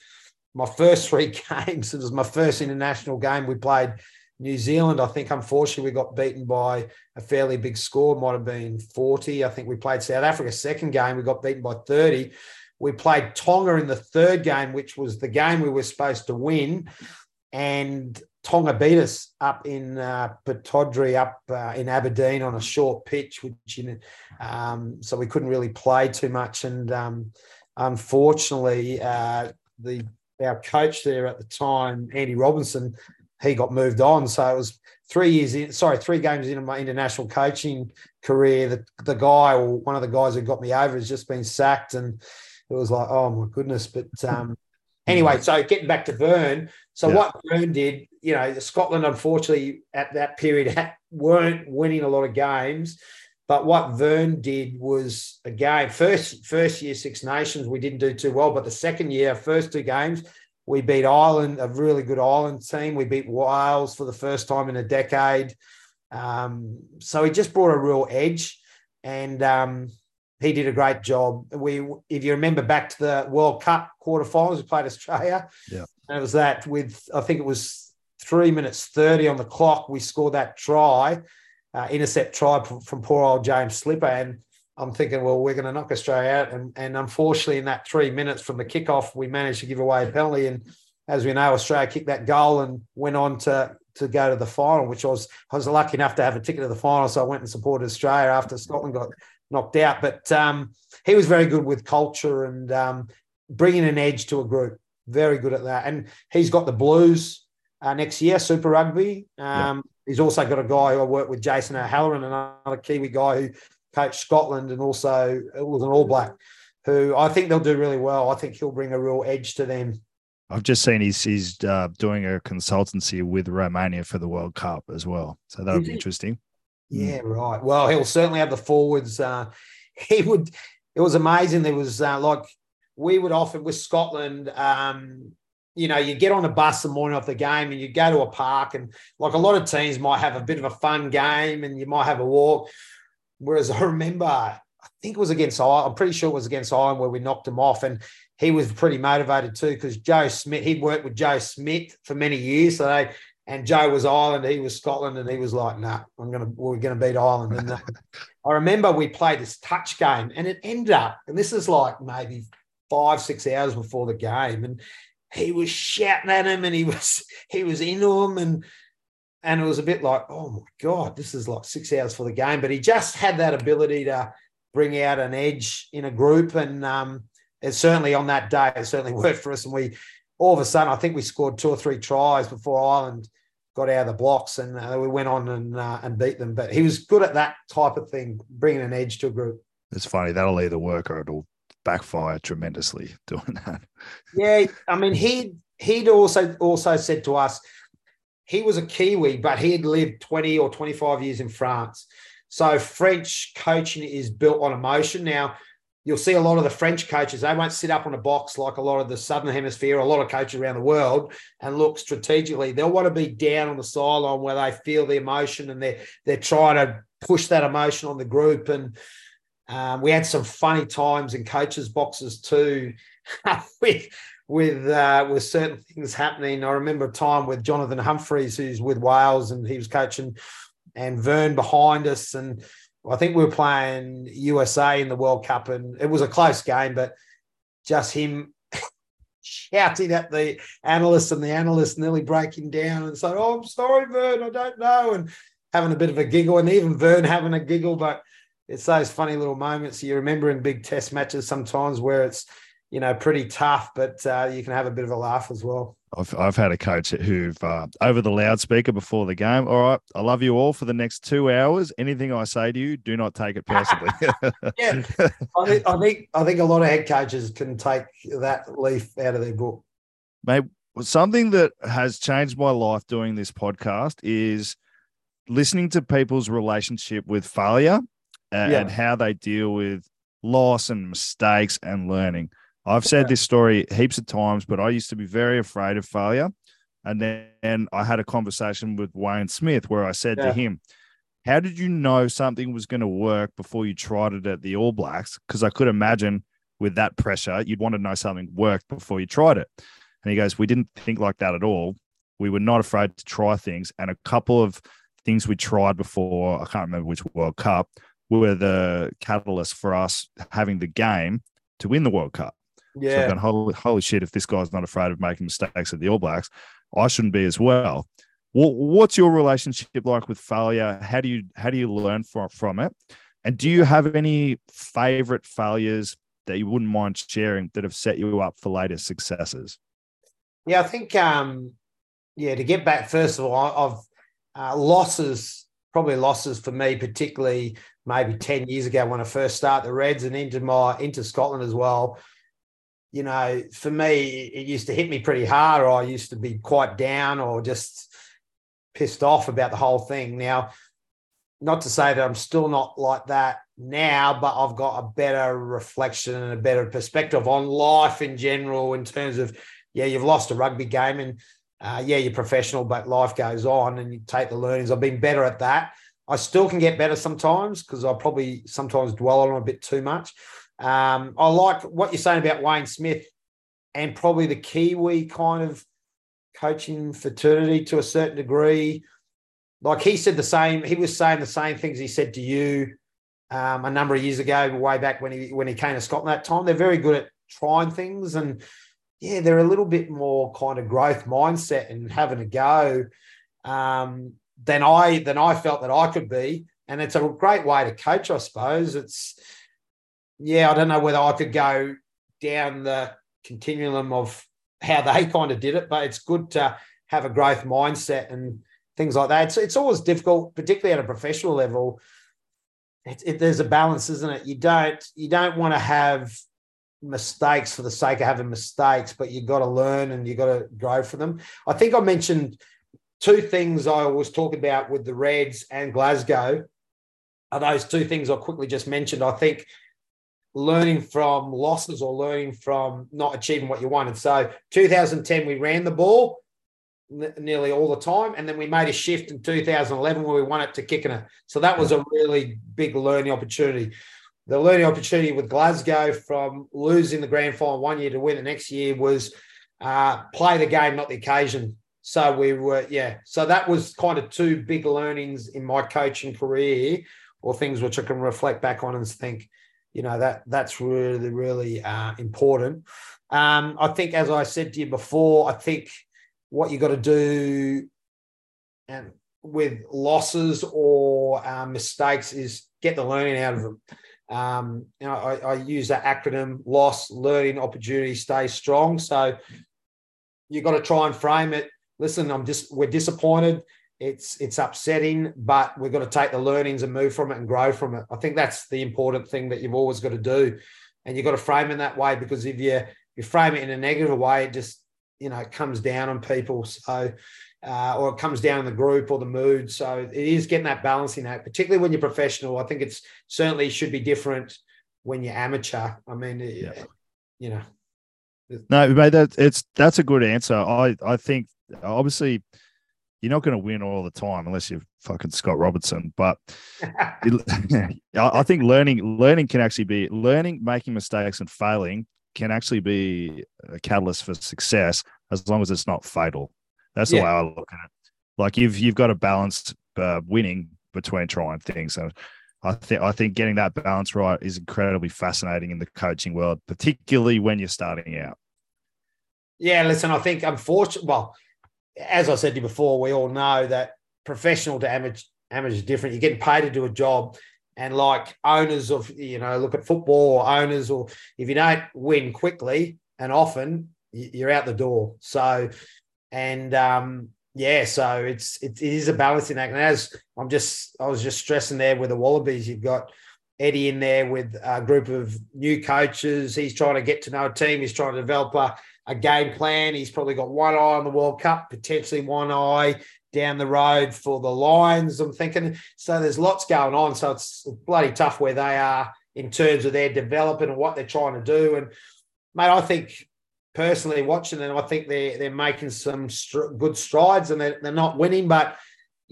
My first three games. It was my first international game. We played New Zealand, I think, unfortunately, we got beaten by a fairly big score. Might have been 40. I think we played South Africa second game. We got beaten by 30. We played Tonga in the third game, which was the game we were supposed to win. And Tonga beat us up in uh, Pittodrie, up uh, in Aberdeen on a short pitch, which um, so we couldn't really play too much. And um, unfortunately, uh, the our coach there at the time, Andy Robinson, he got moved on. So it was three years in, sorry, three games into my international coaching career. The, the guy or one of the guys who got me over has just been sacked. And it was like, oh my goodness. But um, Anyway, so getting back to Vern. So yeah. what Vern did, you know, Scotland unfortunately at that period weren't winning a lot of games. But what Vern did was again first first year Six Nations we didn't do too well, but the second year, first two games, we beat Ireland, a really good Ireland team. We beat Wales for the first time in a decade. Um, so he just brought a real edge, and um, he did a great job. We, if you remember back to the World Cup quarterfinals, we played Australia. Yeah, and it was that with I think it was three minutes thirty on the clock. We scored that try, uh, intercept try from, from poor old James Slipper, and I'm thinking, well, we're going to knock Australia out. And, and unfortunately, in that three minutes from the kickoff, we managed to give away a penalty. And as we know, Australia kicked that goal and went on to to go to the final, which I was I was lucky enough to have a ticket to the final, so I went and supported Australia after Scotland got knocked out. But um, he was very good with culture and um, bringing an edge to a group. Very good at that, and he's got the Blues uh, next year, Super Rugby. Um, yeah. He's also got a guy who I work with, Jason O'Halloran, another Kiwi guy who coached Scotland and also was an All Black, who I think they'll do really well. I think he'll bring a real edge to them. I've just seen he's he's uh, doing a consultancy with Romania for the World Cup as well, so that'll be interesting. Yeah, right. Well, he'll certainly have the forwards. Uh, he would. It was amazing. There was uh, like we would often with Scotland. Um, you know, you get on a bus the morning of the game and you go to a park, and like a lot of teams might have a bit of a fun game, and you might have a walk. Whereas I remember, I think it was against I'm pretty sure it was against Ireland where we knocked him off, and he was pretty motivated too because Joe Schmidt, he'd worked with Joe Schmidt for many years, so they and Joe was Ireland, he was Scotland, and he was like, "Nah, I'm gonna we're gonna beat Ireland." And uh, I remember we played this touch game, and it ended up, and this is like maybe five six hours before the game, and he was shouting at him, and he was he was into him, and and it was a bit like, oh my God, this is like six hours for the game. But he just had that ability to bring out an edge in a group. And um, it certainly on that day, it certainly worked for us. And we all of a sudden, I think we scored two or three tries before Ireland got out of the blocks and uh, we went on and, uh, and beat them. But he was good at that type of thing, bringing an edge to a group. It's funny. That'll either work or it'll backfire tremendously doing that. yeah. I mean, he, he'd also also said to us, he was a Kiwi, but he had lived 20 or 25 years in France. So French coaching is built on emotion. Now, you'll see a lot of the French coaches, they won't sit up on a box like a lot of the Southern Hemisphere, a lot of coaches around the world and look strategically. They'll want to be down on the sideline where they feel the emotion and they're, they're trying to push that emotion on the group. And um, we had some funny times in coaches' boxes too. with with uh, with certain things happening. I remember a time with Jonathan Humphreys, who's with Wales, and he was coaching, and Vern behind us, and I think we were playing USA in the World Cup, and it was a close game, but just him shouting at the analyst and the analyst nearly breaking down and saying, "Oh, I'm sorry, Vern, I don't know," and having a bit of a giggle, and even Vern having a giggle, but. It's those funny little moments you remember in big test matches sometimes where it's you know, pretty tough, but uh, you can have a bit of a laugh as well. I've, I've had a coach who've uh, over the loudspeaker before the game. All right, I love you all for the next two hours. Anything I say to you, do not take it personally. yeah, I think, I think I think a lot of head coaches can take that leaf out of their book. Mate, something that has changed my life doing this podcast is listening to people's relationship with failure and, yeah. and how they deal with loss and mistakes and learning. I've said this story heaps of times, but I used to be very afraid of failure. And then I had a conversation with Wayne Smith where I said yeah. to him, How did you know something was going to work before you tried it at the All Blacks? Because I could imagine with that pressure, you'd want to know something worked before you tried it. And he goes, We didn't think like that at all. We were not afraid to try things. And a couple of things we tried before, I can't remember which World Cup, were the catalyst for us having the game to win the World Cup. Yeah. So holy, holy shit, if this guy's not afraid of making mistakes at the All Blacks, I shouldn't be as well. what's your relationship like with failure? How do you how do you learn from from it? And do you have any favorite failures that you wouldn't mind sharing that have set you up for later successes? Yeah, I think um yeah, to get back first of all, I've uh, losses probably losses for me, particularly maybe 10 years ago when I first started the Reds and into my into Scotland as well you know, for me, it used to hit me pretty hard, or I used to be quite down or just pissed off about the whole thing. Now, not to say that I'm still not like that now, but I've got a better reflection and a better perspective on life in general in terms of, yeah, you've lost a rugby game and uh, yeah, you're professional, but life goes on and you take the learnings. I've been better at that. I still can get better sometimes because I probably sometimes dwell on a bit too much. Um, I like what you're saying about Wayne Smith and probably the Kiwi kind of coaching fraternity to a certain degree. Like he said the same, he was saying the same things he said to you um, a number of years ago, way back when he when he came to Scotland that time. They're very good at trying things and yeah, they're a little bit more kind of growth mindset and having a go um, than I than I felt that I could be. And it's a great way to coach, I suppose. It's yeah, I don't know whether I could go down the continuum of how they kind of did it, but it's good to have a growth mindset and things like that. It's, it's always difficult, particularly at a professional level. It, it, there's a balance, isn't it? You don't you don't want to have mistakes for the sake of having mistakes, but you've got to learn and you've got to grow from them. I think I mentioned two things I was talking about with the Reds and Glasgow. Are those two things I quickly just mentioned? I think learning from losses or learning from not achieving what you wanted. So 2010, we ran the ball nearly all the time. And then we made a shift in 2011 where we won it to kicking it. So that was a really big learning opportunity. The learning opportunity with Glasgow from losing the grand final one year to win the next year was uh, play the game, not the occasion. So we were, yeah. So that was kind of two big learnings in my coaching career, or things which I can reflect back on and think, you know, that that's really, really uh, important. Um, I think, as I said to you before, I think what you got to do and with losses or um, mistakes is get the learning out of them. Um, you know, I, I, use that acronym: loss, learning, opportunity, stay strong. So you got to try and frame it. Listen, I'm just we're disappointed. It's it's upsetting, but we've got to take the learnings and move from it and grow from it. I think that's the important thing that you've always got to do, and you've got to frame it in that way because if you you frame it in a negative way, it just you know, it comes down on people. So, uh, or it comes down in the group or the mood. So it is getting that balancing act, particularly when you're professional. I think it's certainly should be different when you're amateur. I mean, yeah. you know. No, mate, that it's that's a good answer. I I think obviously you're not going to win all the time unless you're fucking Scott Robertson. But I think learning learning can actually be learning, making mistakes, and failing can actually be a catalyst for success as long as it's not fatal. That's the way I look at it. Like you've you've got a balanced uh, winning between trying things. So I think I think getting that balance right is incredibly fascinating in the coaching world, particularly when you're starting out. Yeah, listen, I think unfortunately, well, as I said to you before, we all know that professional to amateur, amateur is different. You're getting paid to do a job, and like owners of, you know, look at football or owners, or if you don't win quickly and often, you're out the door. So, and um, yeah, so it's it, it is a balancing act. And as I'm just, I was just stressing there with the Wallabies, you've got Eddie in there with a group of new coaches. He's trying to get to know a team. He's trying to develop a, a game plan. He's probably got one eye on the World Cup, potentially one eye down the road for the Lions. I'm thinking so. There's lots going on. So it's bloody tough where they are in terms of their development and what they're trying to do. And mate, I think personally watching them, I think they're they're making some str- good strides, and they're, they're not winning, but.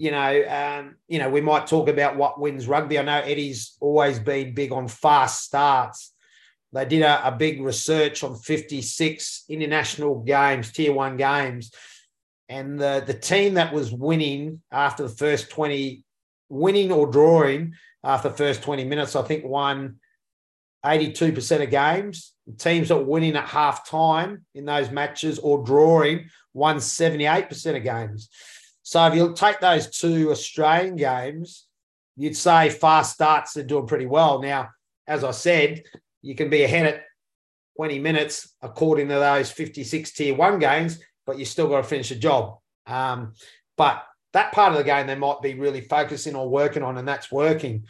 You know, um, you know, we might talk about what wins rugby. I know Eddie's always been big on fast starts. They did a, a big research on 56 international games, tier one games, and the the team that was winning after the first 20 winning or drawing after the first 20 minutes i think won 82% of games. Teams that were winning at half time in those matches or drawing won 78% of games. So if you take those two australian games you'd say fast starts are doing pretty well. Now as i said you can be ahead at 20 minutes according to those 56 tier one games but you still got to finish the job. Um, but that part of the game they might be really focusing or working on, and that's working.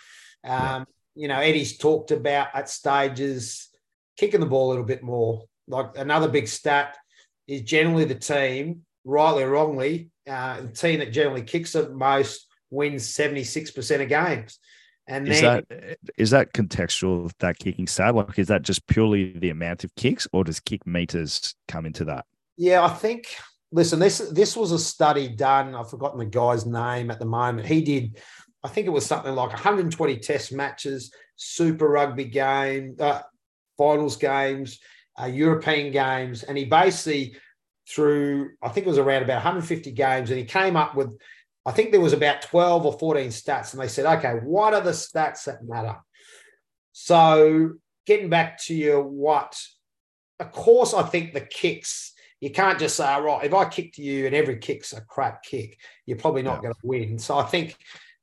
Um. You know, Eddie's talked about at stages kicking the ball a little bit more. like another big stat is generally the team, rightly or wrongly, uh, the team that generally kicks the most wins 76% of games. And is then, that is that contextual that kicking stat? Like, is that just purely the amount of kicks, or does kick meters come into that? yeah, I think. Listen, this this was a study done. I've forgotten the guy's name at the moment. He did, I think it was something like 120 Test matches, Super Rugby game, uh, finals games, uh, European games, and he basically through I think it was around about 150 games, and he came up with I think there was about 12 or 14 stats, and they said, okay, what are the stats that matter? So getting back to your what, of course, I think the kicks, you can't just say, all right, if I kick to you and every kick's a crap kick, you're probably not Yeah. going to win. So I think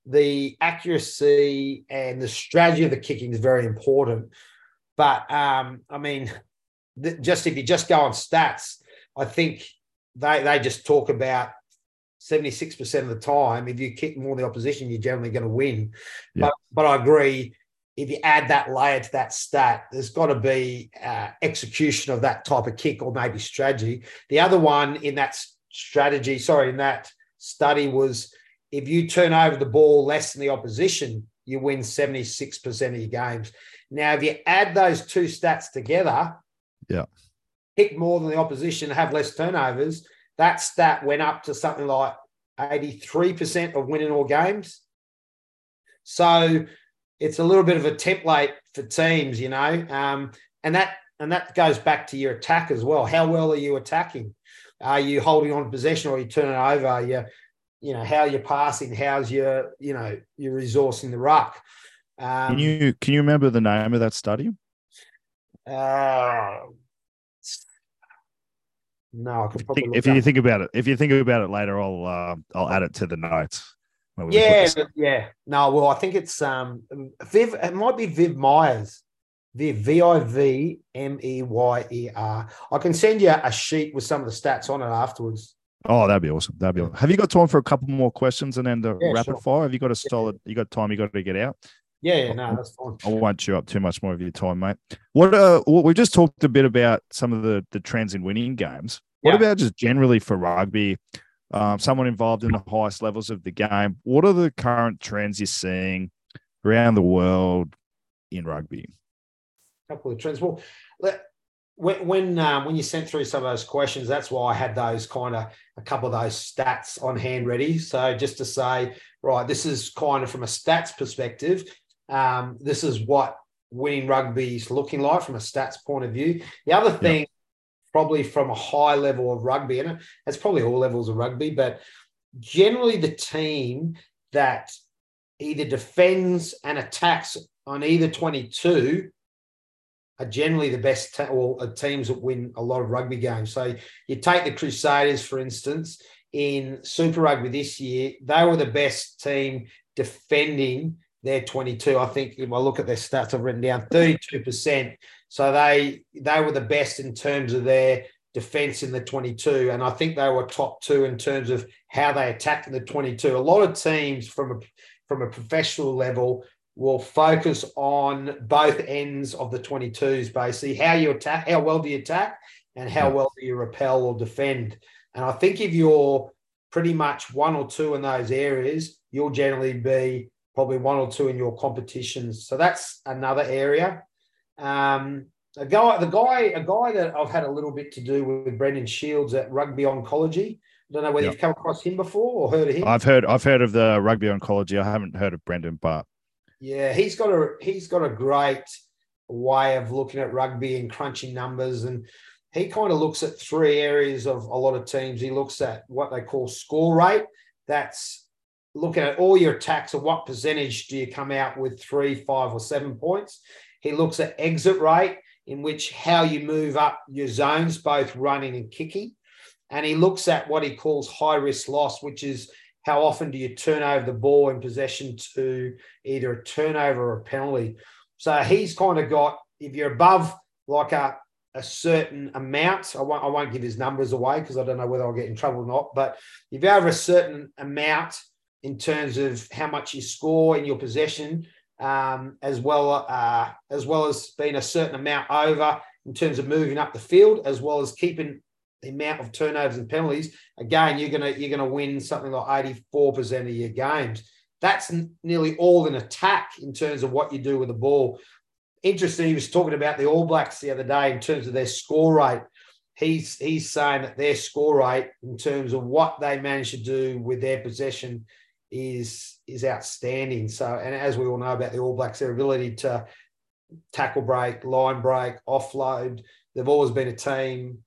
the accuracy and the strategy of the kicking is very important. But um, I mean, th- just if you just go on stats, I think they they just talk about 76% of the time, if you kick more than the opposition, you're generally going to win. Yeah. But, but I agree, if you add that layer to that stat, there's got to be uh, execution of that type of kick or maybe strategy. The other one in that strategy, sorry, in that study was if you turn over the ball less than the opposition, you win 76% of your games. Now, if you add those two stats together, Yeah. kick more than the opposition, have less turnovers, that stat went up to something like 83% of winning all games. So it's a little bit of a template for teams, you know. Um, and that and that goes back to your attack as well. How well are you attacking? Are you holding on to possession or are you turning over? Are you, you know, how you're passing, how's your, you know, your resource in the ruck. Um, Can you can you remember the name of that study? uh, no, I could probably Think- look if you think about it, if you think about it later, I'll uh, I'll add it to the notes. when we put Yeah, yeah. No, well, I think it's um Viv. It might be Viv Myers. Viv V I V M E Y E R. I can send you a sheet with some of the stats on it afterwards. Oh, that'd be awesome. That'd be. Awesome. Have you got time for a couple more questions and then the Yeah, rapid sure. fire? Have you got a solid? You got time? You got to get out. Yeah, yeah, no, that's fine. I won't chew up too much more of your time, mate. What uh, what we just talked a bit about some of the the trends in winning games. What Yeah. about just generally for rugby? Um, someone involved in the highest levels of the game. What are the current trends you're seeing around the world in rugby? A couple of trends. Well, let, when when um, when you sent through some of those questions, that's why I had those kind of a couple of those stats on hand ready. So just to say, right, this is kind of from a stats perspective. Um, this is what winning rugby is looking like from a stats point of view. The other thing, probably from a high level of rugby, and it's probably all levels of rugby, but generally the team that either defends and attacks on either 22 are generally the best te- or uh, teams that win a lot of rugby games. So you take the Crusaders, for instance, in Super Rugby this year, they were the best team defending their 22. I think if I look at their stats, I've written down 32%. So they they were the best in terms of their defense in the 22. And I think they were top two in terms of how they attacked in the 22. A lot of teams from a from a professional level will focus on both ends of the 22s, basically how you attack, how well do you attack, and how well do you repel or defend. And I think if you're pretty much one or two in those areas, you'll generally be probably one or two in your competitions. So that's another area. Um, a guy, the guy, a guy that I've had a little bit to do with Brendan Shields at Rugby Ontology. I don't know whether Yeah. you've come across him before or heard of him. I've heard I've heard of the rugby ontology. I haven't heard of Brendan, but Yeah, he's got a he's got a great way of looking at rugby and crunching numbers, and he kind of looks at three areas of a lot of teams. He looks at what they call score rate. That's looking at all your attacks and what percentage do you come out with three, five, or seven points. He looks at exit rate, in which how you move up your zones, both running and kicking. And he looks at what he calls high risk loss, which is how often do you turn over the ball in possession to either a turnover or a penalty. So he's kind of got, if you're above like a, a certain amount, I won't, I won't give his numbers away because I don't know whether I'll get in trouble or not, but if you're over a certain amount in terms of how much you score in your possession, um, as well uh, as well as being a certain amount over, in terms of moving up the field as well as keeping the amount of turnovers and penalties, again, you're gonna you're gonna win something like 84% of your games. That's nearly all in attack in terms of what you do with the ball. Interesting, he was talking about the All Blacks the other day in terms of their score rate. He's he's saying that their score rate in terms of what they manage to do with their possession is is outstanding. So, and as we all know about the All Blacks, their ability to tackle break, line break, offload, they've always been a team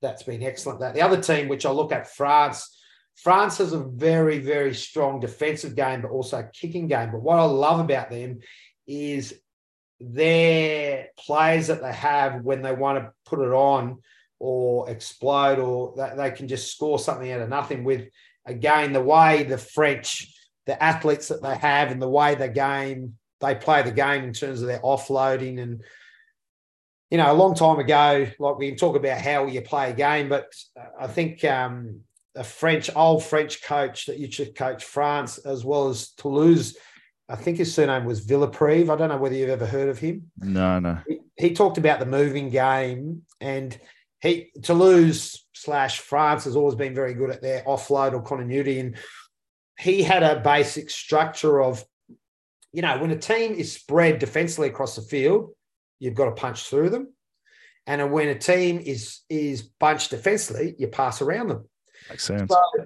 that's been excellent. That the other team, which I look at, France. France has a very, very strong defensive game, but also kicking game. But what I love about them is their players that they have when they want to put it on or explode or they can just score something out of nothing with again the way the French, the athletes that they have and the way the game they play the game in terms of their offloading and you know, a long time ago, like we can talk about how you play a game, but I think um, a French, old French coach that used to coach France as well as Toulouse, I think his surname was Villepreux. I don't know whether you've ever heard of him. No, no. He, he talked about the moving game and he Toulouse slash France has always been very good at their offload or continuity. And he had a basic structure of, you know, when a team is spread defensively across the field, you've got to punch through them. And when a team is is bunched defensively, you pass around them. Makes sense. So,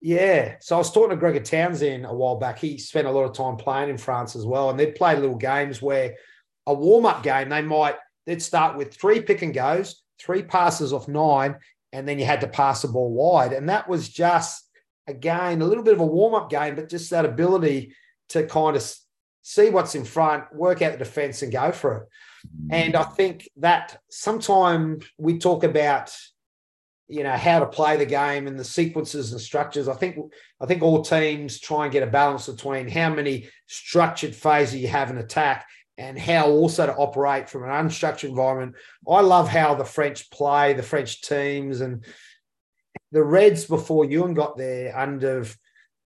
yeah. So I was talking to Gregor Townsend a while back. He spent a lot of time playing in France as well. And they'd play little games where a warm-up game, they might they'd start with three pick and goes, three passes off nine, and then you had to pass the ball wide. And that was just again a little bit of a warm-up game, but just that ability to kind of see what's in front, work out the defense, and go for it. Mm. And I think that sometimes we talk about, you know, how to play the game and the sequences and structures. I think I think all teams try and get a balance between how many structured phases you have in attack and how also to operate from an unstructured environment. I love how the French play, the French teams, and the Reds before Ewen got there under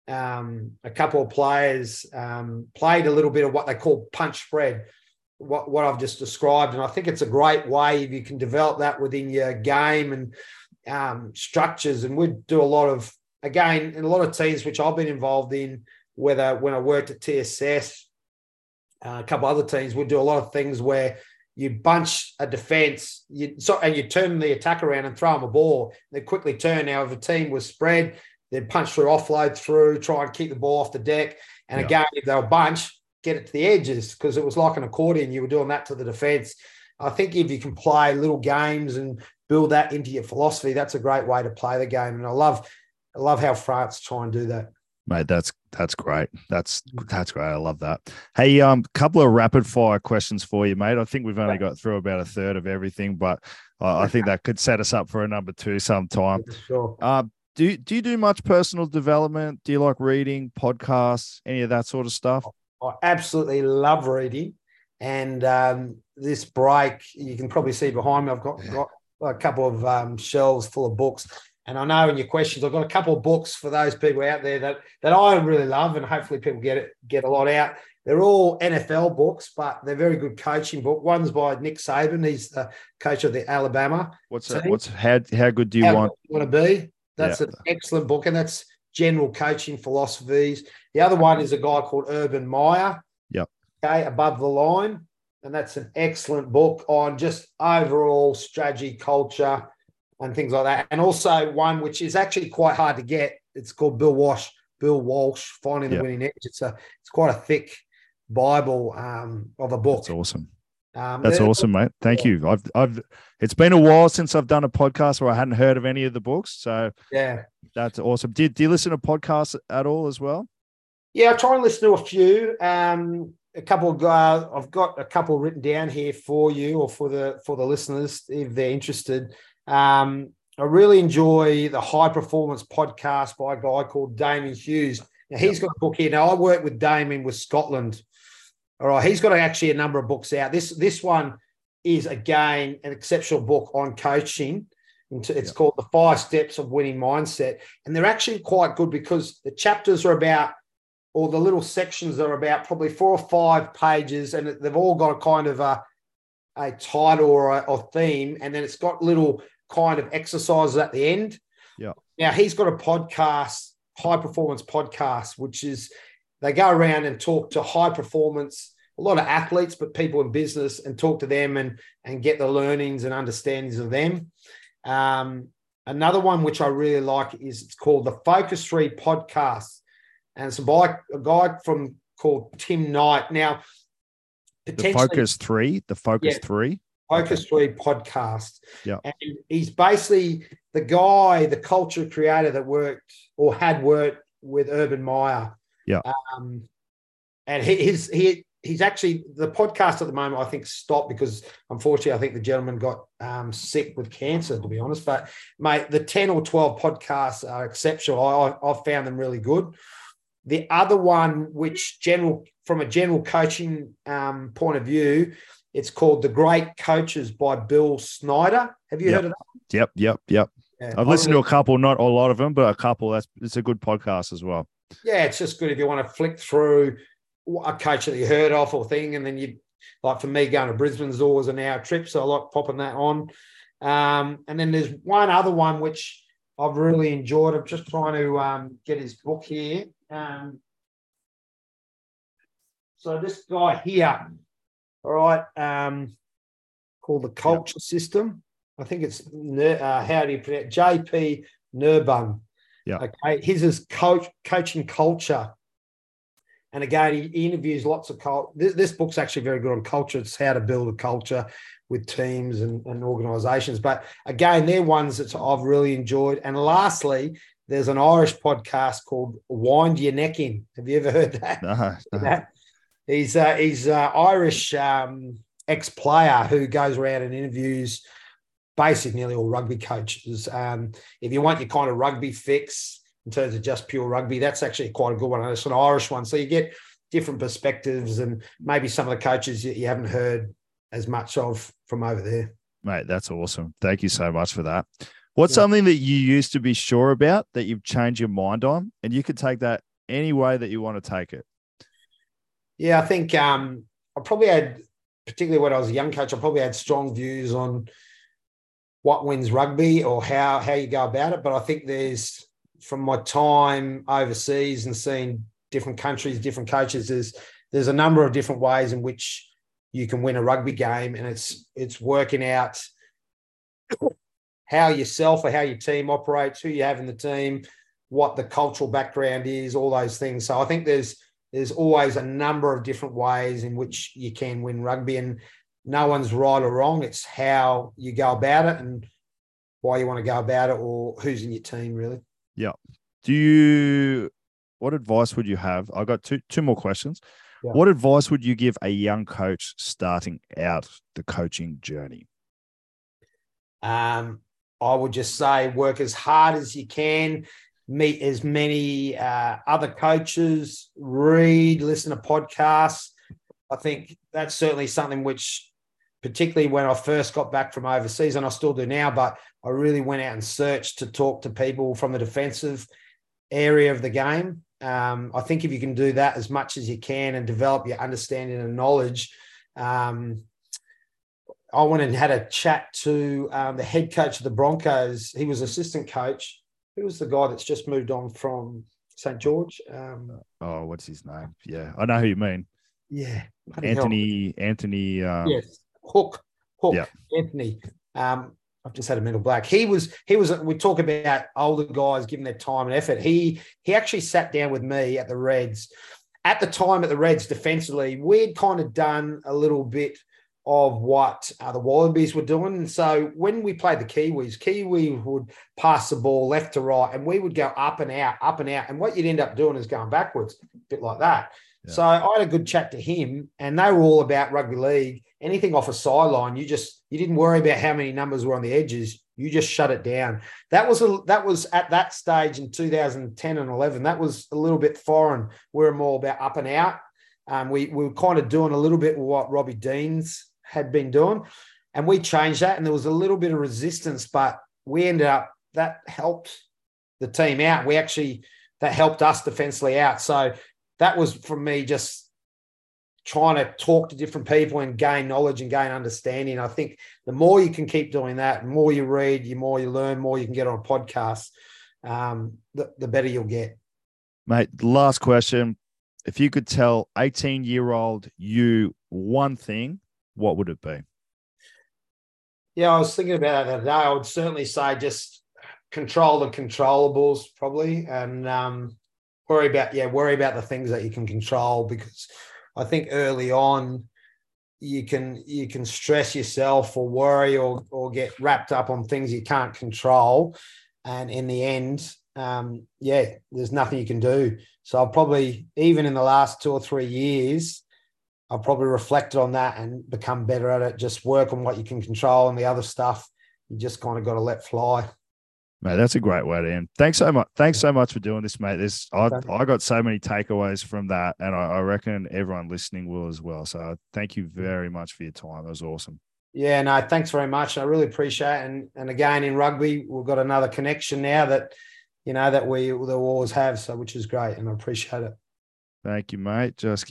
um, a couple of players um, played a little bit of what they call punch spread what, what I've just described. And I think it's a great way if you can develop that within your game and um, structures. And we do a lot of, again, in a lot of teams which I've been involved in, whether when I worked at TSS, uh, a couple other teams, we do a lot of things where you bunch a defense, you so and you turn the attack around and throw them a ball. They quickly turn. Now, if a team was spread, they'd punch through, offload through, try and keep the ball off the deck. And yeah. again, if they were bunch, get it to the edges because it was like an accordion. You were doing that to the defense. I think if you can play little games and build that into your philosophy, that's a great way to play the game. And I love, I love how France try and do that. Mate, that's that's great. That's that's great. I love that. Hey, um, couple of rapid fire questions for you, mate. I think we've only got through about a third of everything, but uh, I think that could set us up for a number two sometime. Sure. Uh, do do you do much personal development? Do you like reading, podcasts, any of that sort of stuff? I absolutely love reading. And um, this break, you can probably see behind me, I've got, yeah. got a couple of um, shelves full of books. And I know in your questions, I've got a couple of books for those people out there that that I really love, and hopefully people get it get a lot out. They're all NFL books, but they're very good coaching book. One's by Nick Saban. He's the coach of the Alabama. What's that? What's how how good do you how want? You want to be? That's yeah. an excellent book, and that's general coaching philosophies. The other one is a guy called Urban Meyer. Yep. Okay, above the line. And that's an excellent book on just overall strategy, culture, and things like that. And also one which is actually quite hard to get. It's called Bill Walsh, Bill Walsh, Finding the yep. Winning Edge. It's a it's quite a thick Bible um, of a book. That's awesome. Um, That's awesome, mate. Thank yeah. you. I've, I've, it's been a while since I've done a podcast where I hadn't heard of any of the books. So yeah, that's awesome. Did do you listen to podcasts at all as well? Yeah, I try and listen to a few. Um, a couple of uh, I've got a couple written down here for you or for the for the listeners if they're interested. Um, I really enjoy the High Performance podcast by a guy called Damian Hughes. Now he's got a book here. Now I work with Damien with Scotland all right, he's got actually a number of books out. This this one is again an exceptional book on coaching. It's yeah. called The Five Steps of Winning Mindset, and they're actually quite good because the chapters are about, or the little sections are about probably four or five pages, and they've all got a kind of a a title or a or theme, and then it's got little kind of exercises at the end. Yeah. Now he's got a podcast, high performance podcast, which is they go around and talk to high performance, a lot of athletes, but people in business, and talk to them and and get the learnings and understandings of them. Um, another one which I really like is it's called the Focus Three Podcast, and it's by a guy from called Tim Kight. Now, The Focus Three, the Focus Yeah. Three. Focus Three podcast. Yeah. And he's basically the guy, the culture creator that worked or had worked with Urban Meyer. Yeah. Um, and he, he's he he's actually the podcast at the moment. I think stopped because unfortunately, I think the gentleman got um, sick with cancer. To be honest, but mate, the ten or twelve podcasts are exceptional. I, I I've found them really good. The other one, which general from a general coaching um, point of view, it's called The Great Coaches by Bill Snyder. Have you Yep. heard of that? Yep, yep, yep. Yeah. I've listened to a couple, not a lot of them, but a couple. That's it's a good podcast as well. Yeah, it's just good if you want to flick through a coach that you heard of or thing, and then you like for me going to Brisbane's always an hour trip, so I like popping that on. Um, and then there's one other one which I've really enjoyed. I'm just trying to um, get his book here. Um, so this guy here, all right, um, called the Culture System. I think it's uh, how do you pronounce JP Nerbun. Yeah. Okay. His is coach coaching culture. And again, he, he interviews lots of cult. This, this book's actually very good on culture. It's how to build a culture with teams and, and organizations. But again, they're ones that I've really enjoyed. And lastly, there's an Irish podcast called Wind Your Neck In. Have you ever heard that? No, no. that. He's uh, he's uh, Irish um, ex player who goes around and interviews basically nearly all rugby coaches. Um, if you want your kind of rugby fix in terms of just pure rugby, that's actually quite a good one. And it's an Irish one, so you get different perspectives and maybe some of the coaches that you haven't heard as much of from over there. Mate, that's awesome. Thank you so much for that. What's Yeah. something that you used to be sure about that you've changed your mind on? And you could take that any way that you want to take it. Yeah, I think um, I probably had, particularly when I was a young coach, I probably had strong views on what wins rugby or how how you go about it. But I think there's from my time overseas and seeing different countries, different coaches, there's there's a number of different ways in which you can win a rugby game, and it's it's working out how yourself or how your team operates, who you have in the team, what the cultural background is, all those things. So I think there's there's always a number of different ways in which you can win rugby, and no one's right or wrong. It's how you go about it and why you want to go about it, or who's in your team, really. Yeah. Do you what advice would you have? I got two two more questions. Yeah. What advice would you give a young coach starting out the coaching journey? Um, I would just say work as hard as you can, meet as many uh, other coaches, read, listen to podcasts. I think that's certainly something which, particularly when I first got back from overseas, and I still do now, but I really went out and searched to talk to people from the defensive area of the game. Um, I think if you can do that as much as you can and develop your understanding and knowledge, um, I went and had a chat to um, the head coach of the Broncos. He was assistant coach. Who was the guy that's just moved on from St George? Um, Oh, what's his name? Yeah, I know who you mean. yeah, hell. Anthony, Anthony, um, Yes, Hook, Hook, Yeah. Anthony. Um, I've just had a mental black. He was, he was. We talk about older guys giving their time and effort. He he actually sat down with me at the Reds. At the time at the Reds defensively, we'd kind of done a little bit of what uh, the Wallabies were doing. And so when we played the Kiwis, Kiwi would pass the ball left to right, and we would go up and out, up and out. And what you'd end up doing is going backwards, a bit like that. Yeah. So I had a good chat to him, and they were all about rugby league. Anything off a sideline, you just you didn't worry about how many numbers were on the edges. You just shut it down. That was a that was at that stage in 2010 and 11. That was a little bit foreign. We are more about up and out. Um, we, we were kind of doing a little bit what Robbie Deans had been doing, and we changed that. And there was a little bit of resistance, but we ended up that helped the team out. We actually that helped us defensively out. So that was for me just trying to talk to different people and gain knowledge and gain understanding. I think the more you can keep doing that, the more you read, the more you learn, more you can get on a podcast, um, the, the better you'll get. Mate, last question. If you could tell 18 year old you one thing, what would it be? Yeah, I was thinking about that today. I would certainly say just control the controllables, probably, and um, worry about yeah, worry about the things that you can control because I think early on you can you can stress yourself or worry or or get wrapped up on things you can't control, and in the end, um, yeah, there's nothing you can do. So I'll probably even in the last two or three years, I'll probably reflected on that and become better at it. Just work on what you can control and the other stuff you just kind of got to let fly. Mate, that's a great way to end. Thanks so much. Thanks so much for doing this, mate. This I, I got so many takeaways from that, and I, I reckon everyone listening will as well. So thank you very much for your time. It was awesome. Yeah, no, thanks very much. I really appreciate it. And and again in rugby, we've got another connection now that you know that we will always have, so which is great, and I appreciate it. Thank you, mate. Just